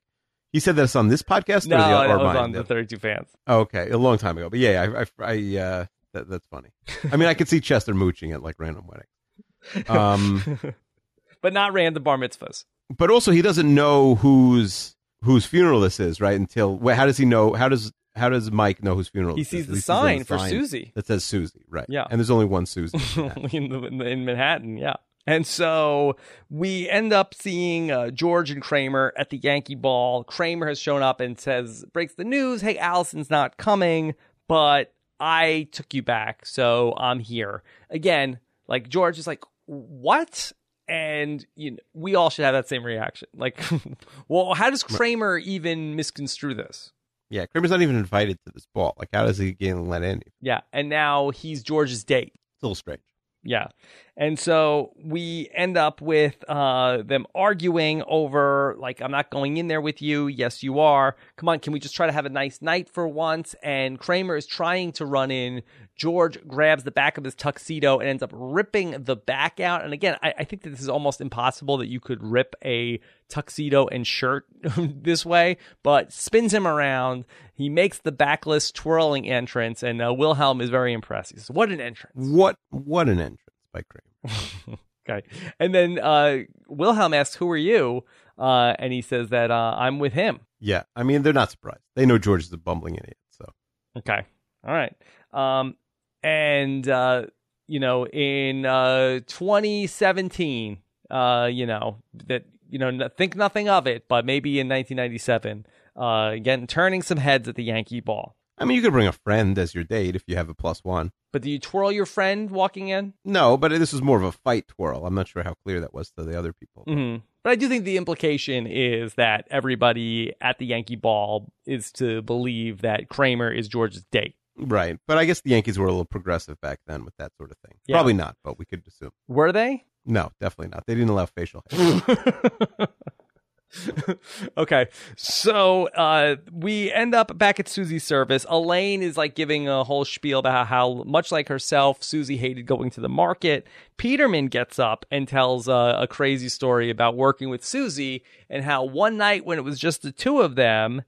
he said this on this podcast. no, or, the, that was mine? on the 32 fans. Oh, okay, a long time ago. But yeah, I, I, I uh, that, that's funny. I mean, I could see Chester mooching at like random weddings. Um, but not random bar mitzvahs. but also he doesn't know whose whose funeral this is, right? Until wait, how does he know? How does how does Mike know whose funeral? He sees the sign for Susie that says Susie, right? Yeah. and there's only one Susie. in, in, the- in Manhattan. Yeah. And so we end up seeing uh, George and Kramer at the Yankee Ball. Kramer has shown up and says, breaks the news, hey, Allison's not coming, but I took you back, so I'm here. Again, like George is like, what? And you know, we all should have that same reaction. Like, well, how does Kramer even misconstrue this? yeah, Kramer's not even invited to this ball. Like, how does he get let in? Yeah. And now he's George's date. It's a little strange. Yeah. And so we end up with uh, them arguing over, like, I'm not going in there with you. Yes, you are. Come on, can we just try to have a nice night for once? And Kramer is trying to run in. George grabs the back of his tuxedo and ends up ripping the back out. And again, I, I think that this is almost impossible that you could rip a tuxedo and shirt this way, but spins him around. He makes the backless twirling entrance, and uh, Wilhelm is very impressed. He says, What an entrance. What what an entrance by Kramer. Okay. And then uh, Wilhelm asks, Who are you? Uh, and he says that uh, I'm with him. Yeah, I mean they're not surprised. They know George is a bumbling idiot. So Okay. All right. Um, and, uh, you know, in uh, 2017, uh, you know, that, you know, think nothing of it, but maybe in 1997, uh, again, turning some heads at the Yankee ball. I mean, you could bring a friend as your date if you have a plus one. But do you twirl your friend walking in? No, but this is more of a fight twirl. I'm not sure how clear that was to the other people. hmm But I do think the implication is that everybody at the Yankee ball is to believe that Kramer is George's date. Right. But I guess the Yankees were a little progressive back then with that sort of thing. Yeah. Probably not, but we could assume. Were they? No, definitely not. They didn't allow facial hair. okay, so uh, we end up back at Susie's service. Elaine is like giving a whole spiel about how, much like herself, Susie hated going to the market. Peterman gets up and tells uh, a crazy story about working with Susie and how one night when it was just the two of them,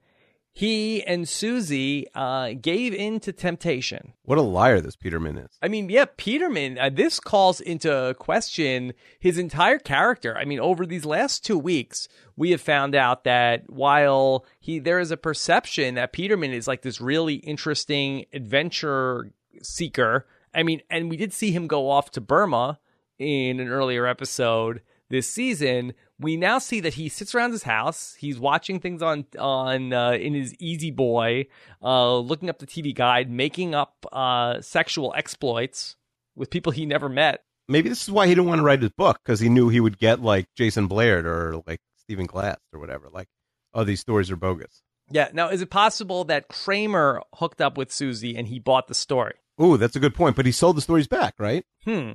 he and Susie uh, gave in to temptation. What a liar this Peterman is. I mean, yeah, Peterman, uh, this calls into question his entire character. I mean, over these last two weeks, we have found out that while he, there is a perception that Peterman is like this really interesting adventure seeker. I mean, and we did see him go off to Burma in an earlier episode this season. We now see that he sits around his house. He's watching things on on uh, in his Easy Boy, uh, looking up the TV guide, making up uh, sexual exploits with people he never met. Maybe this is why he didn't want to write his book because he knew he would get like Jason Blair or like Stephen Glass or whatever. Like, oh, these stories are bogus. Yeah. Now, is it possible that Kramer hooked up with Susie and he bought the story? Ooh, that's a good point. But he sold the stories back, right? Hmm.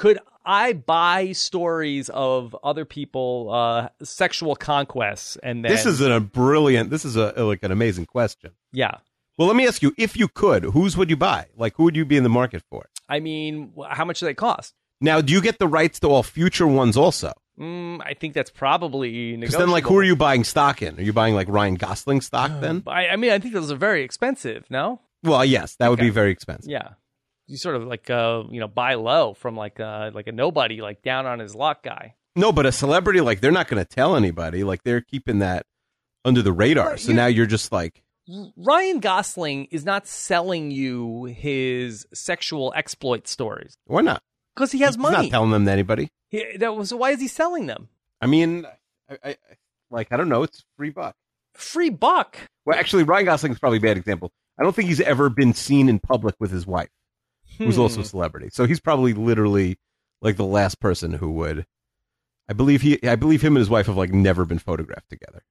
Could I buy stories of other people uh, sexual conquests and then This is a brilliant. This is a like an amazing question. yeah. Well, let me ask you: If you could, whose would you buy? Like, who would you be in the market for? I mean, how much do they cost? Now, do you get the rights to all future ones also? Mm, I think that's probably Because then, like, who are you buying stock in? Are you buying like Ryan Gosling stock Uh, then? I, I mean, I think those are very expensive. No, Well, yes, that would be very expensive. yeah, you sort of like uh, you know buy low from like uh, like a nobody, like down on his luck guy. No, but a celebrity like they're not going to tell anybody. Like they're keeping that under the radar. Right, So you- now you're just like, Ryan Gosling is not selling you his sexual exploit stories why not? because he has money. He's money. not telling them to anybody. He- that was, so why is he selling them? I mean, I, I, like I don't know. It's free buck. Free buck. Well, actually, Ryan Gosling's probably a bad example. I don't think he's ever been seen in public with his wife, who's Hmm. also a celebrity. So he's probably literally like the last person who would. I believe he. I believe him and his wife have like never been photographed together.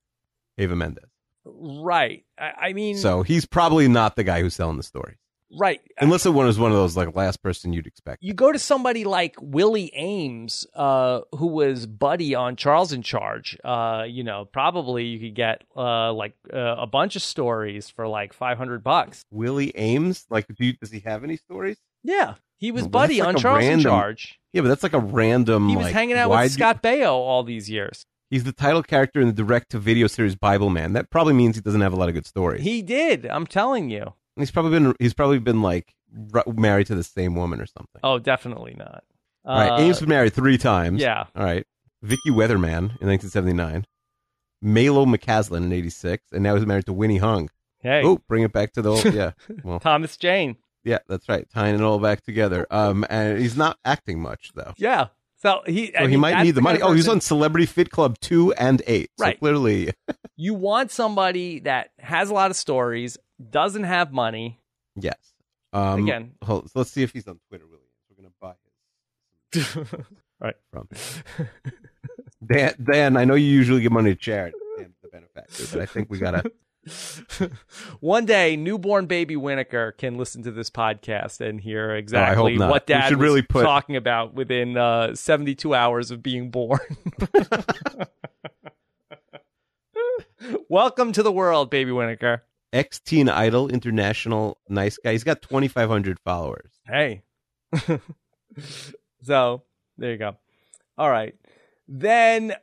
Eva Mendes. right. I, I mean, So he's probably not the guy who's telling the story, right. unless it was one of those like last person you'd expect. you go to somebody like Willie Aames, uh, who was Buddy on Charles in Charge. Uh, you know, probably you could get uh, like uh, a bunch of stories for like five hundred bucks. Willie Aames, like, do you, does he have any stories? Yeah, he was Well, buddy like on a Charles in random- Charge. Yeah, but that's like a random. He was like, hanging out with you- Scott Baio all these years. He's the title character in the direct-to-video series Bibleman. That probably means he doesn't have a lot of good stories. He did. I'm telling you. he's probably been he's probably been like r- married to the same woman or something. Oh, definitely not. All right, Uh, Aames been married three times. yeah. All right, Vicky Weatherman in 1979, Maylo McCaslin in 86, and now he's married to Winnie Hung. Hey, Oh, bring it back to the old, yeah. Well, Thomas Jane. Yeah, that's right, tying it all back together. Um, and he's not acting much though. Yeah. So he. I So he might need the money. Oh, he's on Celebrity Fit Club two and eight. So Right. clearly, You want somebody that has a lot of stories, doesn't have money. yes. Um, Again. hold- so let's see if he's on Twitter. Williams. We're gonna buy his right. from Dan. Dan, I know you usually give money to charity, Dan, the benefactor, but I think we gotta. One day, newborn baby Winokur can listen to this podcast and hear exactly Oh, what We Dad should was really put- talking about within uh, 72 hours of being born. Welcome to the world, baby Winokur. Ex Teen Idol International nice guy. He's got 2,500 followers. Hey. so there you go. All right. Then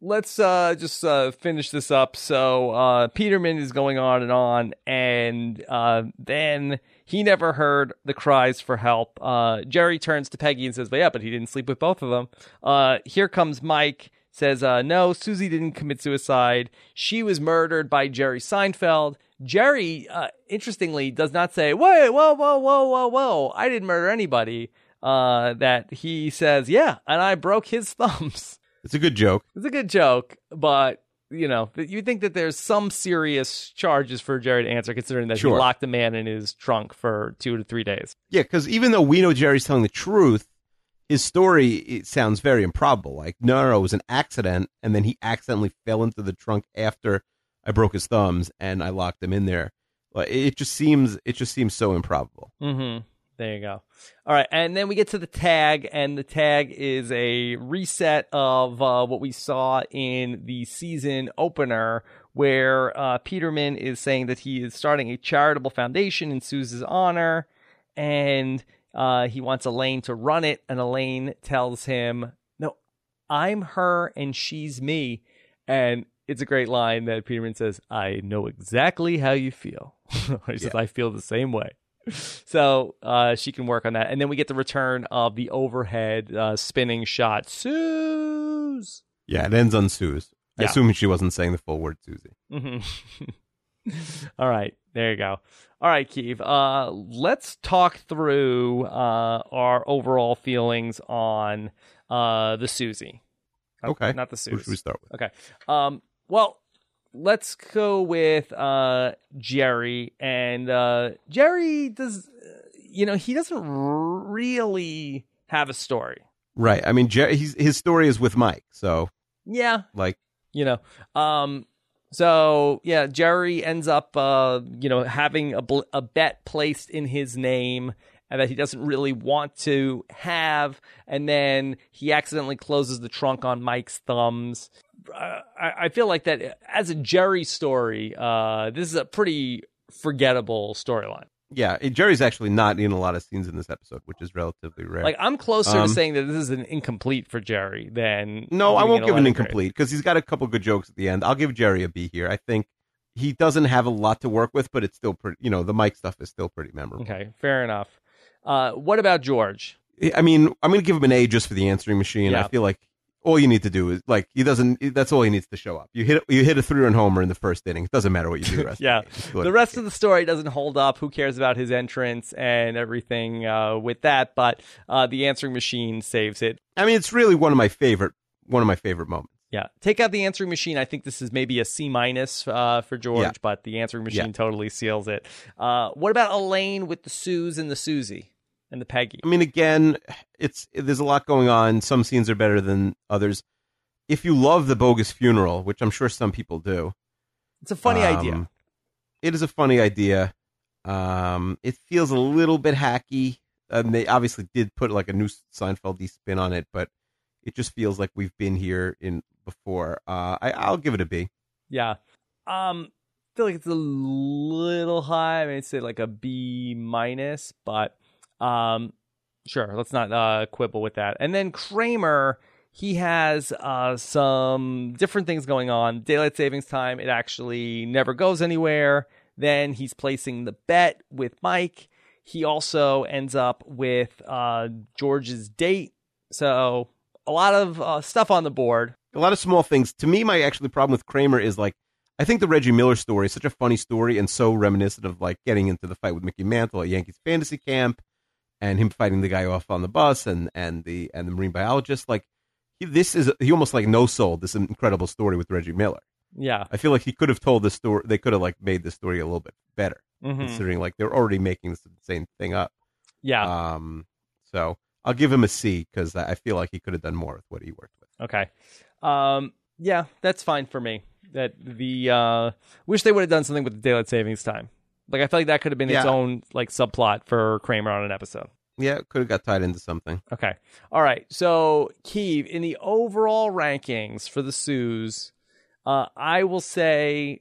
let's uh just uh finish this up. So uh Peterman is going on and on and uh then he never heard the cries for help. Uh Jerry turns to Peggy and says, But yeah, but he didn't sleep with both of them. Uh here comes Mike says, no, Susie didn't commit suicide. She was murdered by Jerry Seinfeld. Jerry, interestingly, does not say, wait, whoa, whoa, whoa, whoa, whoa, I didn't murder anybody. That he says, yeah, and I broke his thumbs. It's a good joke. It's a good joke, but you know, you think that there's some serious charges for Jerry to answer, considering that Sure. he locked a man in his trunk for two to three days. Yeah, because even though we know Jerry's telling the truth, his story it sounds very improbable. Like, no, no, no, it was an accident, and then he accidentally fell into the trunk after I broke his thumbs and I locked him in there. Like, it just seems, it just seems so improbable. Mm-hmm. There you go. All right, and then we get to the tag, and the tag is a reset of uh, what we saw in the season opener, where uh, Peterman is saying that he is starting a charitable foundation in Suze's honor, and uh, he wants Elaine to run it, and Elaine tells him, "No, I'm her, and she's me," and it's a great line that Peterman says, "I know exactly how you feel." he says, "I feel the same way." So uh, she can work on that, and then we get the return of the overhead uh, spinning shot. Suze. Yeah, it ends on Suze. I Yeah. assume she wasn't saying the full word Susie. Mhm. All right, there you go. All right, Keeve. Uh, let's talk through uh, our overall feelings on uh, the Susie. Okay. not the Who Suze. should we start with? Okay. Um. Well, let's go with uh Jerry and uh Jerry does you know he doesn't really have a story. Right. I mean, Jer- he's, his story is with Mike. So, Yeah, like, you know. Um. So yeah, Jerry ends up uh you know having a bl- a bet placed in his name. And that he doesn't really want to have, and then he accidentally closes the trunk on Mike's thumbs. Uh, I, I feel like that as a Jerry story, uh, this is a pretty forgettable storyline. yeah, Jerry's actually not in a lot of scenes in this episode, which is relatively rare. Like I'm closer to Um, saying that this is an incomplete for Jerry than No, I won't give an incomplete because he's got a couple good jokes at the end. I'll give Jerry a B here. I think he doesn't have a lot to work with, but it's still pretty. You know, the Mike stuff is still pretty memorable. Okay, fair enough. Uh, what about George? I mean, I'm going to give him an A just for the answering machine. Yeah. I feel like all you need to do is like he doesn't. That's all he needs to show up. You hit you hit a three run homer in the first inning. It doesn't matter what you do the rest. Yeah. of the, game. Just go The rest of the story doesn't hold up. Who cares about his entrance and everything uh, with that? But uh, the answering machine saves it. I mean, it's really one of my favorite one of my favorite moments. Yeah, take out the answering machine. I think this is maybe a C minus uh, for George, Yeah. but the answering machine Yeah. totally seals it. Uh, what about Elaine with the Suze and the Susie and the Peggy? I mean, again, it's there's a lot going on. Some scenes are better than others. If you love the bogus funeral, which I'm sure some people do, It's a funny um, idea. It is a funny idea. Um, it feels a little bit hacky. And they obviously did put like a new Seinfeld spin on it, but it just feels like we've been here in before. Uh, I, I'll give it a B. Yeah. Um, I feel like it's a little high. I mean, I'd say like a B minus, but Um, sure, let's not uh, quibble with that. And then Kramer, he has uh, some different things going on. Daylight savings time, it actually never goes anywhere. Then he's placing the bet with Mike. He also ends up with uh, George's date. So a lot of uh, stuff on the board. A lot of small things. To me, my actually problem with Kramer is like I think the Reggie Miller story is such a funny story and so reminiscent of like getting into the fight with Mickey Mantle at Yankees fantasy camp and him fighting the guy off on the bus and and the and the marine biologist. Like he, this is he almost like no sold this incredible story with Reggie Miller. Yeah, I feel like he could have told this story. They could have like made the story a little bit better, Mhm. considering like they're already making this insane thing up. yeah. Um, so I'll give him a C because I I feel like he could have done more with what he worked with. Okay. Um, yeah, that's fine for me. That the uh, wish they would have done something with the daylight savings time. Like I feel like that could have been its Yeah. own like subplot for Kramer on an episode. Yeah, it could have got tied into something. Okay. All right. So, Keeve, in the overall rankings for the Sioux, uh, I will say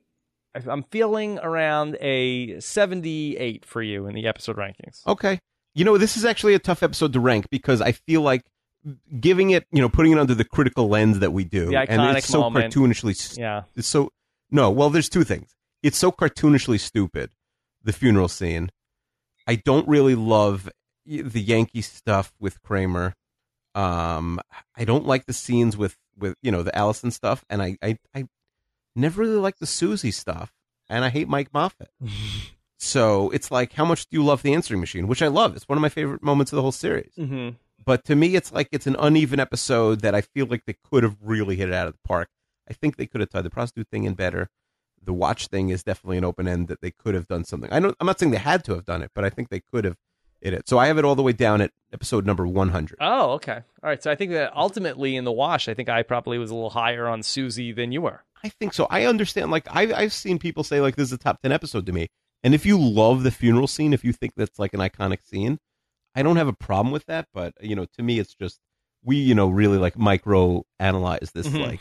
I'm feeling around a 78 for you in the episode rankings. Okay. You know, this is actually a tough episode to rank because I feel like giving it, you know, putting it under the critical lens that we do, The and iconic it's so moment. cartoonishly, s- Yeah. it's so no. Well, there's two things. It's so cartoonishly stupid, the funeral scene. I don't really love the Yankee stuff with Kramer. Um, I don't like the scenes with with you know the Allison stuff, and I I, I never really like the Susie stuff, and I hate Mike Moffit. So it's like, how much do you love the answering machine? Which I love. It's one of my favorite moments of the whole series. hmm But to me, it's like it's an uneven episode that I feel like they could have really hit it out of the park. I think they could have tied the prostitute thing in better. The watch thing is definitely an open end that they could have done something. I know I'm not saying they had to have done it, but I think they could have hit it. So I have it all the way down at episode number 100. Oh, okay. All right. So I think that ultimately in the wash, I think I probably was a little higher on Susie than you were. I think so. I understand. Like I, I've seen people say like this is a top ten episode to me. And if you love the funeral scene, if you think that's like an iconic scene, I don't have a problem with that. But you know, to me, it's just we you know really like micro analyze this Mhm. like,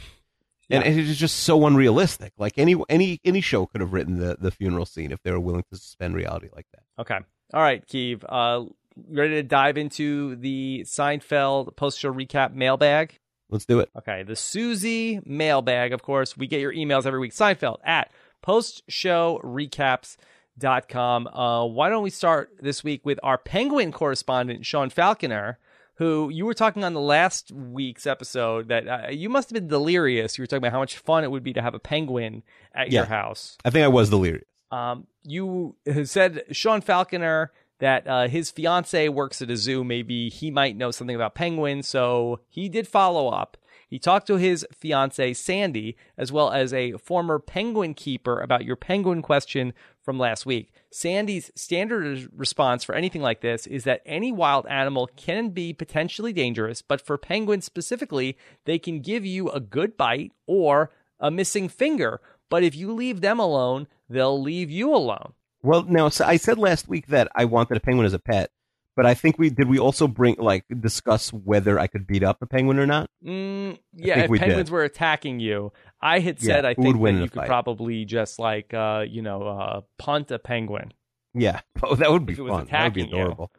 and, and it is just so unrealistic. Like any any any show could have written the the funeral scene if they were willing to suspend reality like that. Okay. All right, Keeve. Uh, ready to dive into the Seinfeld post show recap mailbag? Let's do it. Okay, the Susie mailbag, of course. We get your emails every week. Seinfeld at postshowrecaps.com. Uh, why don't we start this week with our Penguin correspondent, Sean Falconer, who you were talking on the last week's episode that uh, you must have been delirious. You were talking about how much fun it would be to have a penguin at your house. I think I was delirious. Um, you said Sean Falconer that uh, his fiance works at a zoo. Maybe he might know something about penguins. So he did follow up. He talked to his fiance Sandy, as well as a former penguin keeper, about your penguin question from last week. Sandy's standard response for anything like this is that any wild animal can be potentially dangerous, but for penguins specifically, they can give you a good bite or a missing finger. But if you leave them alone, they'll leave you alone. Well, now so I said last week that I wanted a penguin as a pet, but I think we did. We also bring like discuss whether I could beat up a penguin or not. Mm, yeah, if we penguins did. were attacking you, I had said Yeah, I think that you could fight? probably just like uh, you know uh, punt a penguin. Yeah, oh, that would be If it was fun. That would be attacking you. adorable.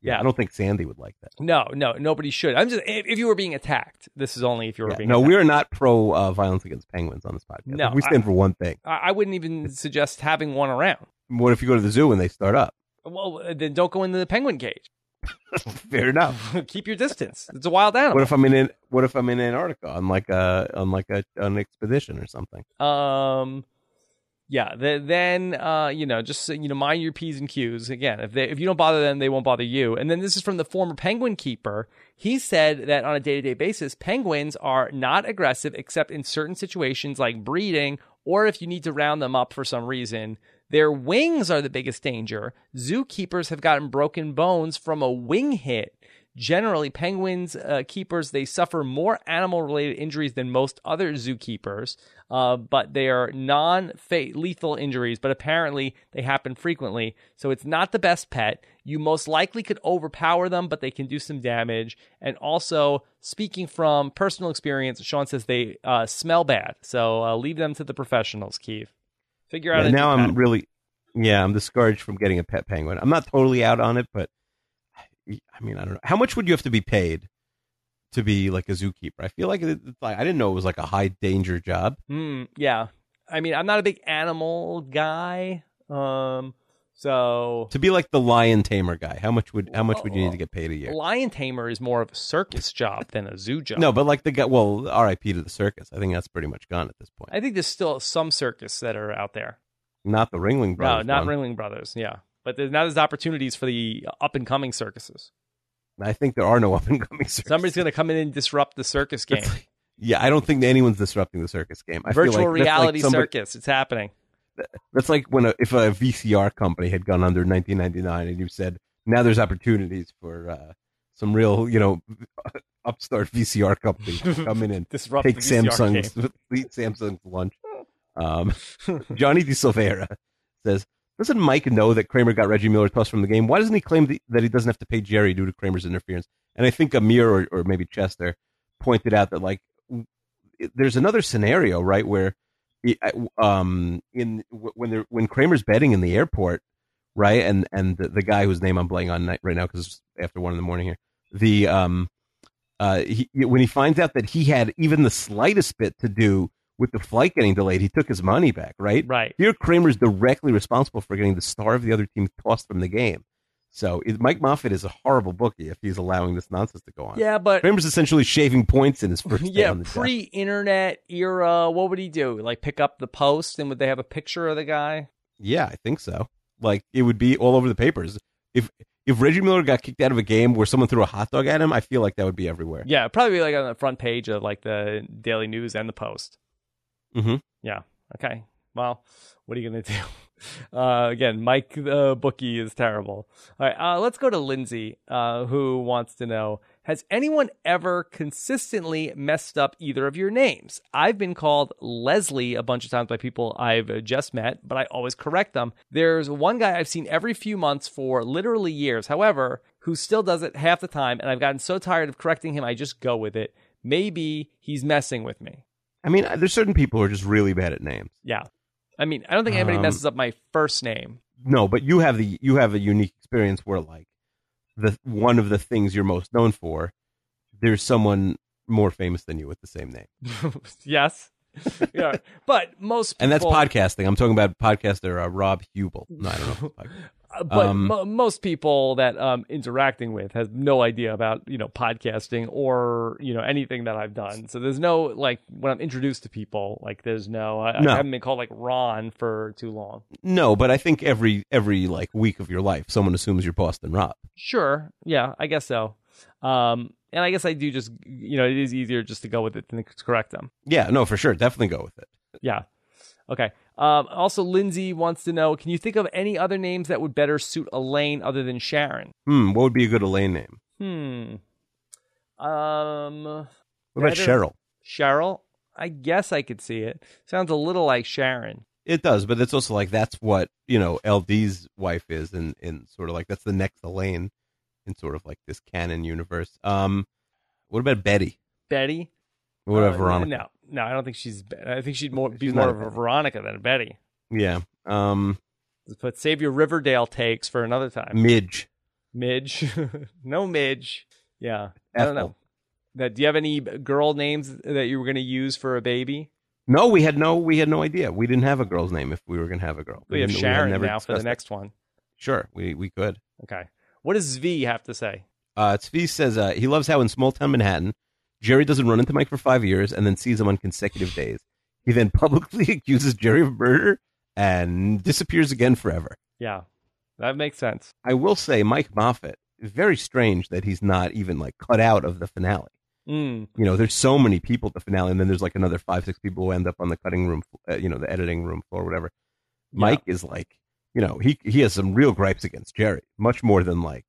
Yeah, Yeah. I don't think Sandy would like that. No, no, nobody should. I'm just if, you were being attacked. This is only if you were Yeah, being. no, attacked. we are not pro uh, violence against penguins on this podcast. No, we stand for one thing. I, I wouldn't even suggest having one around. What if you go to the zoo and they start up? Well, then don't go into the penguin cage. Fair enough. Keep your distance. It's a wild animal. What if I'm in What if I'm in Antarctica on like a on like a an expedition or something? Um, yeah. The, then, uh, you know, just you know, mind your p's and q's. Again, if they if you don't bother them, they won't bother you. And then this is from the former penguin keeper. He said that on a day to day basis, penguins are not aggressive except in certain situations like breeding or if you need to round them up for some reason. Their wings are the biggest danger. Zookeepers have gotten broken bones from a wing hit. Generally, penguins uh, keepers they suffer more animal-related injuries than most other zookeepers, uh, but they are non-lethal injuries. But apparently, they happen frequently. So it's not the best pet. You most likely could overpower them, but they can do some damage. And also, speaking from personal experience, Sean says they uh, smell bad. So uh, leave them to the professionals, Keeve. Figure out. Yeah, now I'm really, yeah, I'm discouraged from getting a pet penguin. I'm not totally out on it, but I mean, I don't know. How much would you have to be paid to be like a zookeeper? I feel like, it, it's like I didn't know it was like a high danger job. Hmm. Yeah. I mean, I'm not a big animal guy. Um. So To be like the lion tamer guy, how much would how much would you need to get paid a year? lion tamer is more of a circus job than a zoo job. No, but like the guy. Well, R.I.P. to the circus. I think that's pretty much gone at this point. I think there's still some circus that are out there. Not the Ringling Brothers. no, not one. Ringling Brothers. Yeah, but there's not as opportunities for the up and coming circuses. I think there are no up and coming circus. Somebody's going to come in and disrupt the circus game. Yeah, I don't think anyone's disrupting the circus game. I feel Virtual like that's like reality somebody- circus. It's happening. That's like when a, if a VCR company had gone under in 1999, and you said now there's opportunities for uh, some real, you know, upstart VCR company to come in and Disrupt take the VCR game. Samsung's eat Samsung's lunch. Um, Johnny De Silveira says, "Doesn't Mike know that Kramer got Reggie Miller tossed from the game? Why doesn't he claim th- that he doesn't have to pay Jerry due to Kramer's interference?" And I think Amir or, or maybe Chester pointed out that like there's another scenario right where he- um in when they're when Kramer's betting in the airport right and and the, the guy whose name I'm playing on right now because it's after one in the morning here the um uh he, when he finds out that he had even the slightest bit to do with the flight getting delayed he took his money back right Right. here Kramer's directly responsible for getting the star of the other team tossed from the game so it, Mike Moffit is a horrible bookie if he's allowing this nonsense to go on Yeah, but Kramer's essentially shaving points in his first yeah, on the job. pre-internet era, what would he do? Like pick up the post and would they have a picture of the guy? Yeah, I think so. Like it would be all over the papers. If if Reggie Miller got kicked out of a game where someone threw a hot dog at him, I feel like that would be everywhere. Yeah, probably like on the front page of like the Daily News and the Post. Mm-hmm. Yeah. Okay. Well, what are you gonna do? Uh, again, Mike the bookie is terrible. All right, uh, let's go to Lindsay, uh, who wants to know: Has anyone ever consistently messed up either of your names? I've been called Leslie a bunch of times by people I've uh, just met, but I always correct them. There's one guy I've seen every few months for literally years, however, who still does it half the time, and I've gotten so tired of correcting him, I just go with it. Maybe he's messing with me. I mean, there's certain people who are just really bad at names. Yeah. I mean, I don't think anybody Um, messes up my first name. No, but you have the you have a unique experience where like the one of the things you're most known for, there's someone more famous than you with the same name, yes. yeah. But most people, and that's podcasting. I'm talking about podcaster uh, Rob Huebel. No, I don't know. If it's podcast. but um, mo- most people that I'm interacting with has no idea about, you know, podcasting or, you know, anything that I've done. So there's no, like, when I'm introduced to people, like, there's no, I, No. I haven't been called, like, Ron for too long. No, but I think every every like week of your life, someone assumes you're Boston Rob. Sure. Yeah, I guess so. Um, and I guess I do just, you know, it is easier just to go with it than to correct them. Yeah, no, for sure, definitely go with it. Yeah. Okay. Um, also, Lindsay wants to know: Can you think of any other names that would better suit Elaine other than Sharon? Hmm, what would be a good Elaine name? Hmm. Um. What about Cheryl? Cheryl. I guess I could see it. Sounds a little like Sharon. It does, but it's also like that's what you know LD's wife is, in in sort of like that's the next Elaine in sort of like this canon universe. Um, what about Betty? Betty. What about Uh, Veronica? No, no, I don't think she's. I think she'd more be She's more of a Veronica than a Betty. Yeah. Um, But save your Riverdale takes for another time. Midge. Midge. no Midge. Yeah. I don't know. That, do you have any girl names that you were going to use for a baby? No, we had no, we had no idea. We didn't have a girl's name if we were going to have a girl. We have didn't- Sharon never now for the next one. Sure, we we could. Okay. What does Zvi have to say? Uh, Tzvi says uh, he loves how in small town Manhattan, Jerry doesn't run into Mike for five years and then sees him on consecutive days. He then publicly accuses Jerry of murder and disappears again forever. Yeah. That makes sense. I will say, Mike Moffit is very strange that he's not even like cut out of the finale. Mm. You know, there's so many people at the finale, and then there's like another five, six people who end up on the cutting room, uh, you know, the editing room floor, whatever. Mike is like, you know, he he has some real gripes against Jerry, much more than like,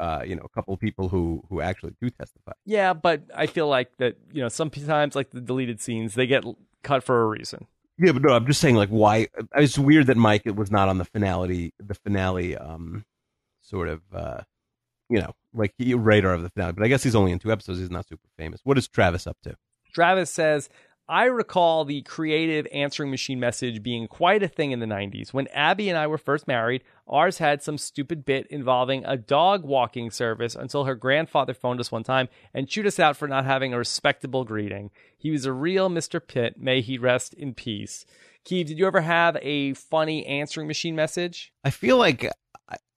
uh, you know, a couple of people who who actually do testify. Yeah, but I feel like that, you know, sometimes like the deleted scenes, they get cut for a reason. Yeah, but no, I'm just saying, like, why? It's weird that Mike it was not on the finale, the finale, um, sort of, uh, you know, like radar of the finale. But I guess he's only in two episodes. He's not super famous. What is Travis up to? Travis says, I recall the creative answering machine message being quite a thing in the 90s. When Abby and I were first married, ours had some stupid bit involving a dog walking service until her grandfather phoned us one time and chewed us out for not having a respectable greeting. He was a real Mr. Pitt. May he rest in peace. Keeve, did you ever have a funny answering machine message? I feel like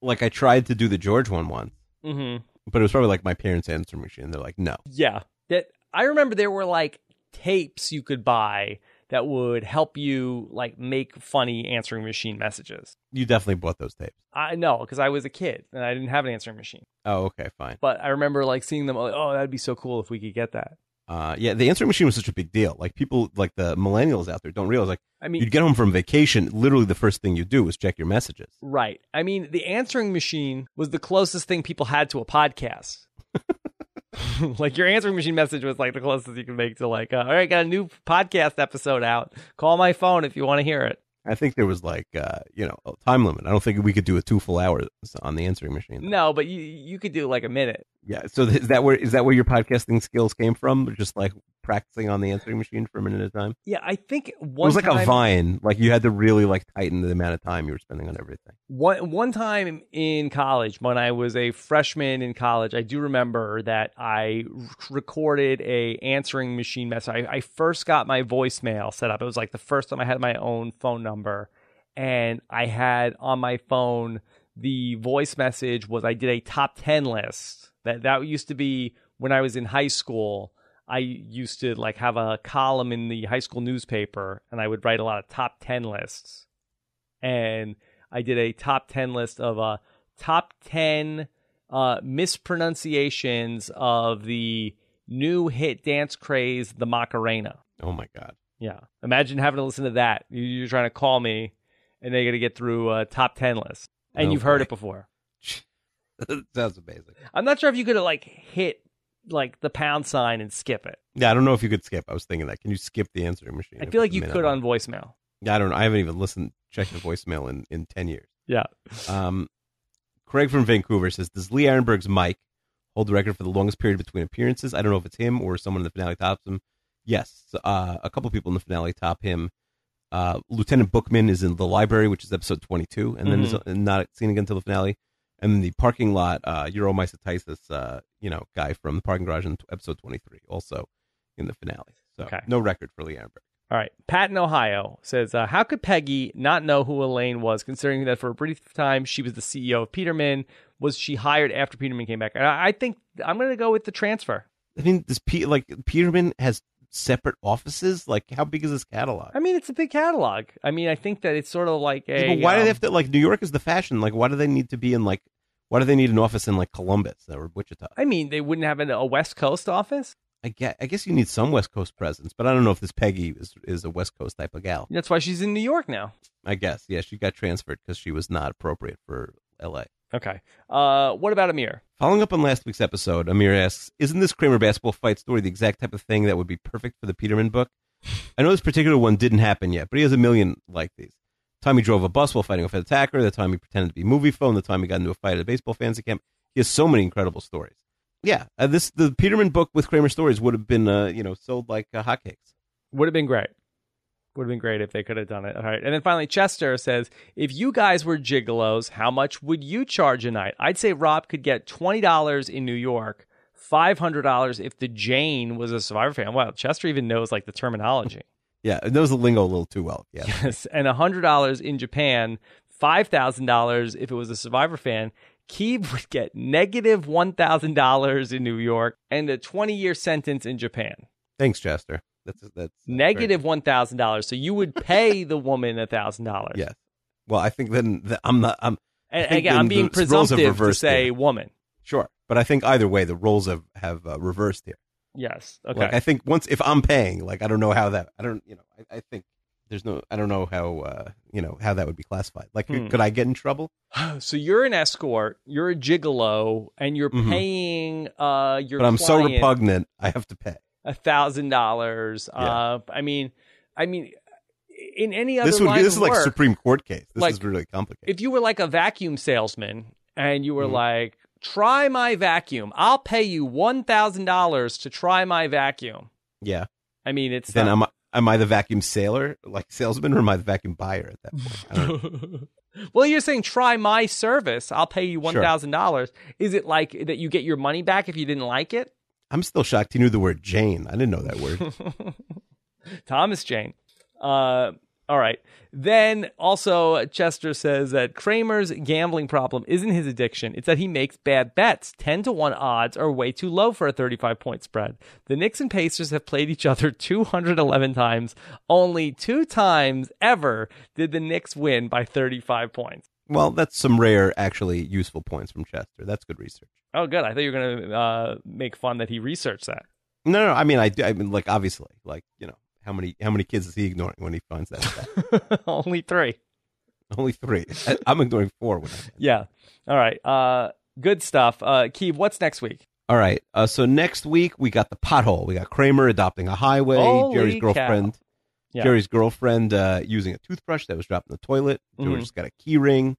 like I tried to do the George one once, Mm-hmm. but it was probably like my parents' answering machine. They're like, no. Yeah. That I remember there were like tapes you could buy that would help you like make funny answering machine messages. You definitely bought those tapes. I know because I was a kid and I didn't have an answering machine. Oh, okay, fine. But I remember like seeing them. Like, oh, that'd be so cool if we could get that. Uh, yeah, the answering machine was such a big deal. Like people, like the millennials out there, don't realize. Like I mean, you'd get home from vacation, literally the first thing you do was check your messages. right? I mean, the answering machine was the closest thing people had to a podcast. like your answering machine message was like the closest you could make to like, uh, all right, got a new podcast episode out. Call my phone if you want to hear it. I think there was like, uh, you know, a time limit. I don't think we could do a two full hours on the answering machine. No, but you you could do like a minute. Yeah. So is that where is that where your podcasting skills came from? Just like practicing on the answering machine for a minute at a time. Yeah, I think It was like time, a vine. Like you had to really like tighten the amount of time you were spending on everything. One one time in college, when I was a freshman in college, I do remember that I recorded a answering machine message. I, I first got my voicemail set up. It was like the first time I had my own phone number, and I had on my phone the voice message was I did a top ten list. That that used to be when I was in high school. I used to like have a column in the high school newspaper, and I would write a lot of top ten lists and I did a top 10 list of uh, top 10 uh, mispronunciations of the new hit dance craze, the Macarena. Oh my god. Yeah. Imagine having to listen to that. You- You're trying to call me, and they got to get through a top 10 list. And Oh, you've heard it before. Sounds amazing. I'm not sure if you could like hit like the pound sign and skip it. Yeah, I don't know if you could skip. I was thinking that. Can you skip the answering machine? I feel like you could on voicemail. Yeah, I don't know. I haven't even listened, checked the voicemail in in ten years. Yeah. Um, Craig from Vancouver says, "Does Lee Ironberg's mic hold the record for the longest period between appearances? I don't know if it's him or someone in the finale tops him. Yes, uh, a couple people in the finale top him. Uh, Lieutenant Bookman is in the library, which is episode twenty-two, and then is not seen again until the finale. And then the parking lot, uh, Uromysitisis, uh, you know, guy from the parking garage in episode twenty-three, also in the finale. So Okay. no record for Lee Ironberg. All right. Pat in Ohio says, uh, How could Peggy not know who Elaine was, considering that for a brief time she was the CEO of Peterman? Was she hired after Peterman came back? And I I think I'm going to go with the transfer. I mean, this P- like Peterman has separate offices. Like, how big is this catalog? I mean, it's a big catalog. I mean, I think that it's sort of like a. Yeah, but why do um, they have to like New York is the fashion? Like, why do they need to be in like? Why do they need an office in like Columbus or Wichita? I mean, they wouldn't have an, a West Coast office. I guess I guess you need some West Coast presence, but I don't know if this Peggy is is a West Coast type of gal. That's why she's in New York now. I guess yeah, she got transferred because she was not appropriate for L.A. Okay. Uh, what about Amir? Following up on last week's episode, Amir asks, "Isn't this Kramer basketball fight story the exact type of thing that would be perfect for the Peterman book?" I know this particular one didn't happen yet, but he has a million like these. Time he drove a bus while fighting off an attacker, the time he pretended to be Moviefone, the time he got into a fight at a baseball fancy camp. He has so many incredible stories. Yeah, uh, this the Peterman book with Kramer stories would have been, uh, you know, sold like uh, hotcakes. Would have been great. Would have been great if they could have done it. All right. And then finally, Chester says, if you guys were gigolos, how much would you charge a night? I'd say Rob could get $20 in New York, $500 if the Jane was a Survivor fan. Wow, Chester even knows like the terminology. Yeah, it knows the lingo a little too well. Yeah, yes. And $100 in Japan, $5,000 if it was a Survivor fan. Keeve would get negative $1,000 in New York and a 20 year sentence in Japan. thanks, Chester. That's that's, that's Negative one thousand dollars. So you would pay the woman a thousand dollars. Yes. Well, I think then that I'm not. I'm And again, I'm being the presumptive to say here. woman. sure, but I think either way the roles have have uh, reversed here. Yes. Okay. Like I think once if I'm paying, like I don't know how that I don't you know I, I think there's no I don't know how uh you know how that would be classified. Like Hmm. could I get in trouble? so you're an escort. You're a gigolo, and you're Mhm. paying uh your But I'm so repugnant, I have to pay. a thousand dollars. Uh, I mean, I mean, in any other This would this is like work, Supreme Court case. This Like, is really complicated. if you were like a vacuum salesman and you were Mhm. like, "Try my vacuum. I'll pay you one thousand dollars to try my vacuum." yeah, I mean, it's then not- I'm I the vacuum sailor, like salesman, or am I the vacuum buyer at that point? I well, you're saying try my service. I'll pay you one thousand dollars. Is it like that you get your money back if you didn't like it? I'm still shocked he knew the word Jane. I didn't know that word. Thomas Jane. Uh, all right. Then also, Chester says that Kramer's gambling problem isn't his addiction. It's that he makes bad bets. 10 to 1 odds are way too low for a 35 point spread. The Knicks and Pacers have played each other 211 times. Only two times ever did the Knicks win by 35 points. Well, that's some rare, actually useful points from Chester. That's good research. Oh, good. I thought you were going to uh, make fun that he researched that. No, no. I mean, I, I mean, like, obviously, like, you know, how many how many kids is he ignoring when he finds that? Only three. Only three. I, I'm ignoring four. When I, Yeah. All right. Uh, good stuff. Uh, Keeve, what's next week? all right. Uh, so next week we got the pothole. We got Kramer adopting a highway. Holy Jerry's girlfriend. Yeah. Jerry's girlfriend uh, using a toothbrush that was dropped in the toilet. George's got a key ring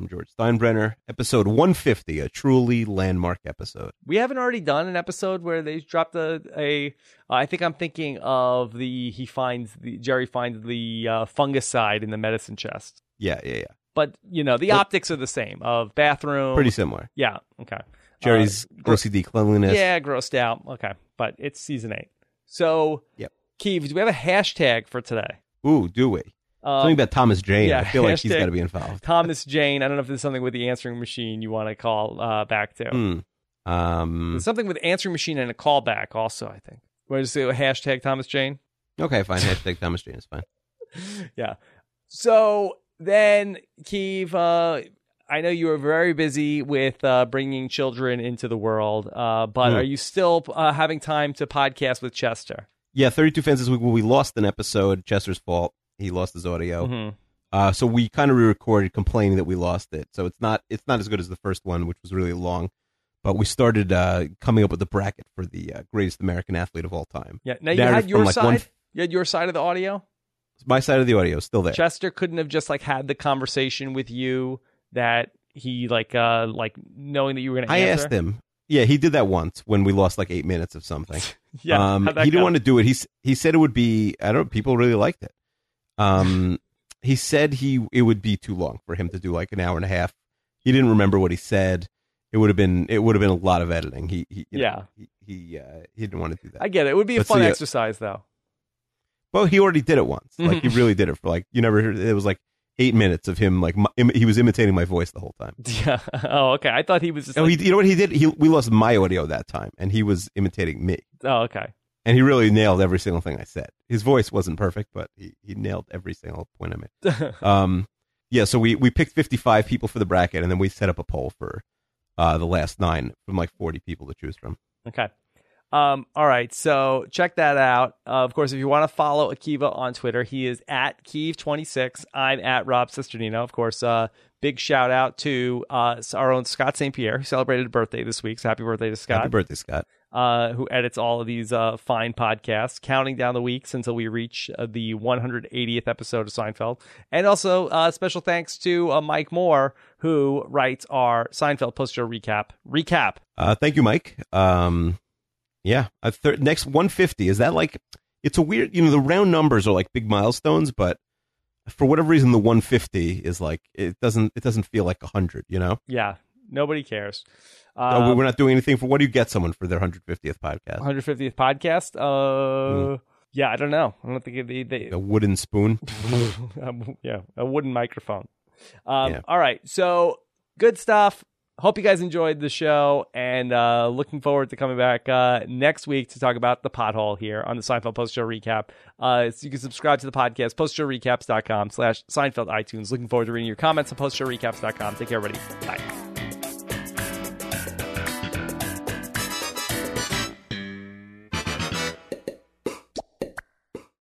from George Steinbrenner. Episode 150, a truly landmark episode. We haven't already done an episode where they dropped a. a I think I'm thinking of the he finds the Jerry finds the uh, fungicide in the medicine chest. Yeah, yeah, yeah. But you know the What- optics are the same of bathroom. Pretty similar. Yeah. Okay. Jerry's Uh, OCD cleanliness. Yeah, grossed out. Okay, but it's season eight. So, Yep. Keeve, do we have a hashtag for today? Ooh, do we? Um, Something about Thomas Jane. yeah, I feel like he's hashtag- got to be involved. Thomas Jane. I don't know if there's something with the answering machine you want to call uh, back to. Hmm. Um, There's something with answering machine and a callback also. I think. Want to say hashtag Thomas Jane? okay, fine. Hashtag Thomas Jane is fine. yeah. So then, Keeve, uh, I know you were very busy with uh, bringing children into the world, uh, but Hmm. are you still uh, having time to podcast with Chester? Yeah, 32 fans this week. We lost an episode. Chester's fault. He lost his audio. Mhm. Uh, so we kind of re-recorded, complaining that we lost it. So it's not it's not as good as the first one, which was really long. But we started uh, coming up with the bracket for the uh, greatest American athlete of all time. Yeah. Now you Narrative had your like, side. one- You had your side of the audio. My side of the audio is still there. Chester couldn't have just like had the conversation with you that he like uh like knowing that you were going to I asked him. Yeah, he did that once when we lost like eight minutes of something. Yeah. um, he didn't go? want to do it. He he said it would be. I don't. know, People really liked it. Um, he said he it would be too long for him to do like an hour and a half. He didn't remember what he said. It would have been it would have been a lot of editing. He, he you know, Yeah. he he, uh, he didn't want to do that. I get it. It would be a Let's fun see, uh, exercise though. well, he already did it once. Like he really did it for like you never. heard It was like eight minutes of him like im- he was imitating my voice the whole time. Yeah. Oh, okay. I thought he was just. Oh, like- he, you know what he did? He we lost my audio that time, and he was imitating me. oh, okay. And he really nailed every single thing I said. His voice wasn't perfect, but he, he nailed every single point I made. Um, yeah, so we, we picked 55 people for the bracket, and then we set up a poll for uh, the last nine from like 40 people to choose from. Okay. Um, all right. So check that out. Uh, of course, if you want to follow Akiva on Twitter, he is at Keeve26. I'm at Rob Cesternino. Of course, uh, big shout out to uh, our own Scott St. Pierre, who celebrated a birthday this week. So happy birthday to Scott. Happy birthday, Scott. Uh, who edits all of these uh, fine podcasts, counting down the weeks until we reach uh, the 180th episode of Seinfeld. And also, uh, special thanks to uh, Mike Moore, who writes our Seinfeld post show recap. Recap. Uh, thank you, Mike. Um, yeah, thir- next 150 is that like it's a weird, you know, the round numbers are like big milestones, but for whatever reason, the 150 is like it doesn't it doesn't feel like 100. You know, Yeah, nobody cares. Uh, Um, we're not doing anything for. What do you get someone for their 150th podcast? 150th podcast. Uh, yeah, I don't know. I don't think they. they A wooden spoon. um, yeah, a wooden microphone. Um, Yeah. All right, so good stuff. Hope you guys enjoyed the show, and uh, looking forward to coming back uh, next week to talk about the pothole here on the Seinfeld Post Show Recap. Uh, so you can subscribe to the podcast, postshowrecaps.com slash Seinfeld iTunes. Looking forward to reading your comments on postshowrecaps.com. Take care, everybody. Bye.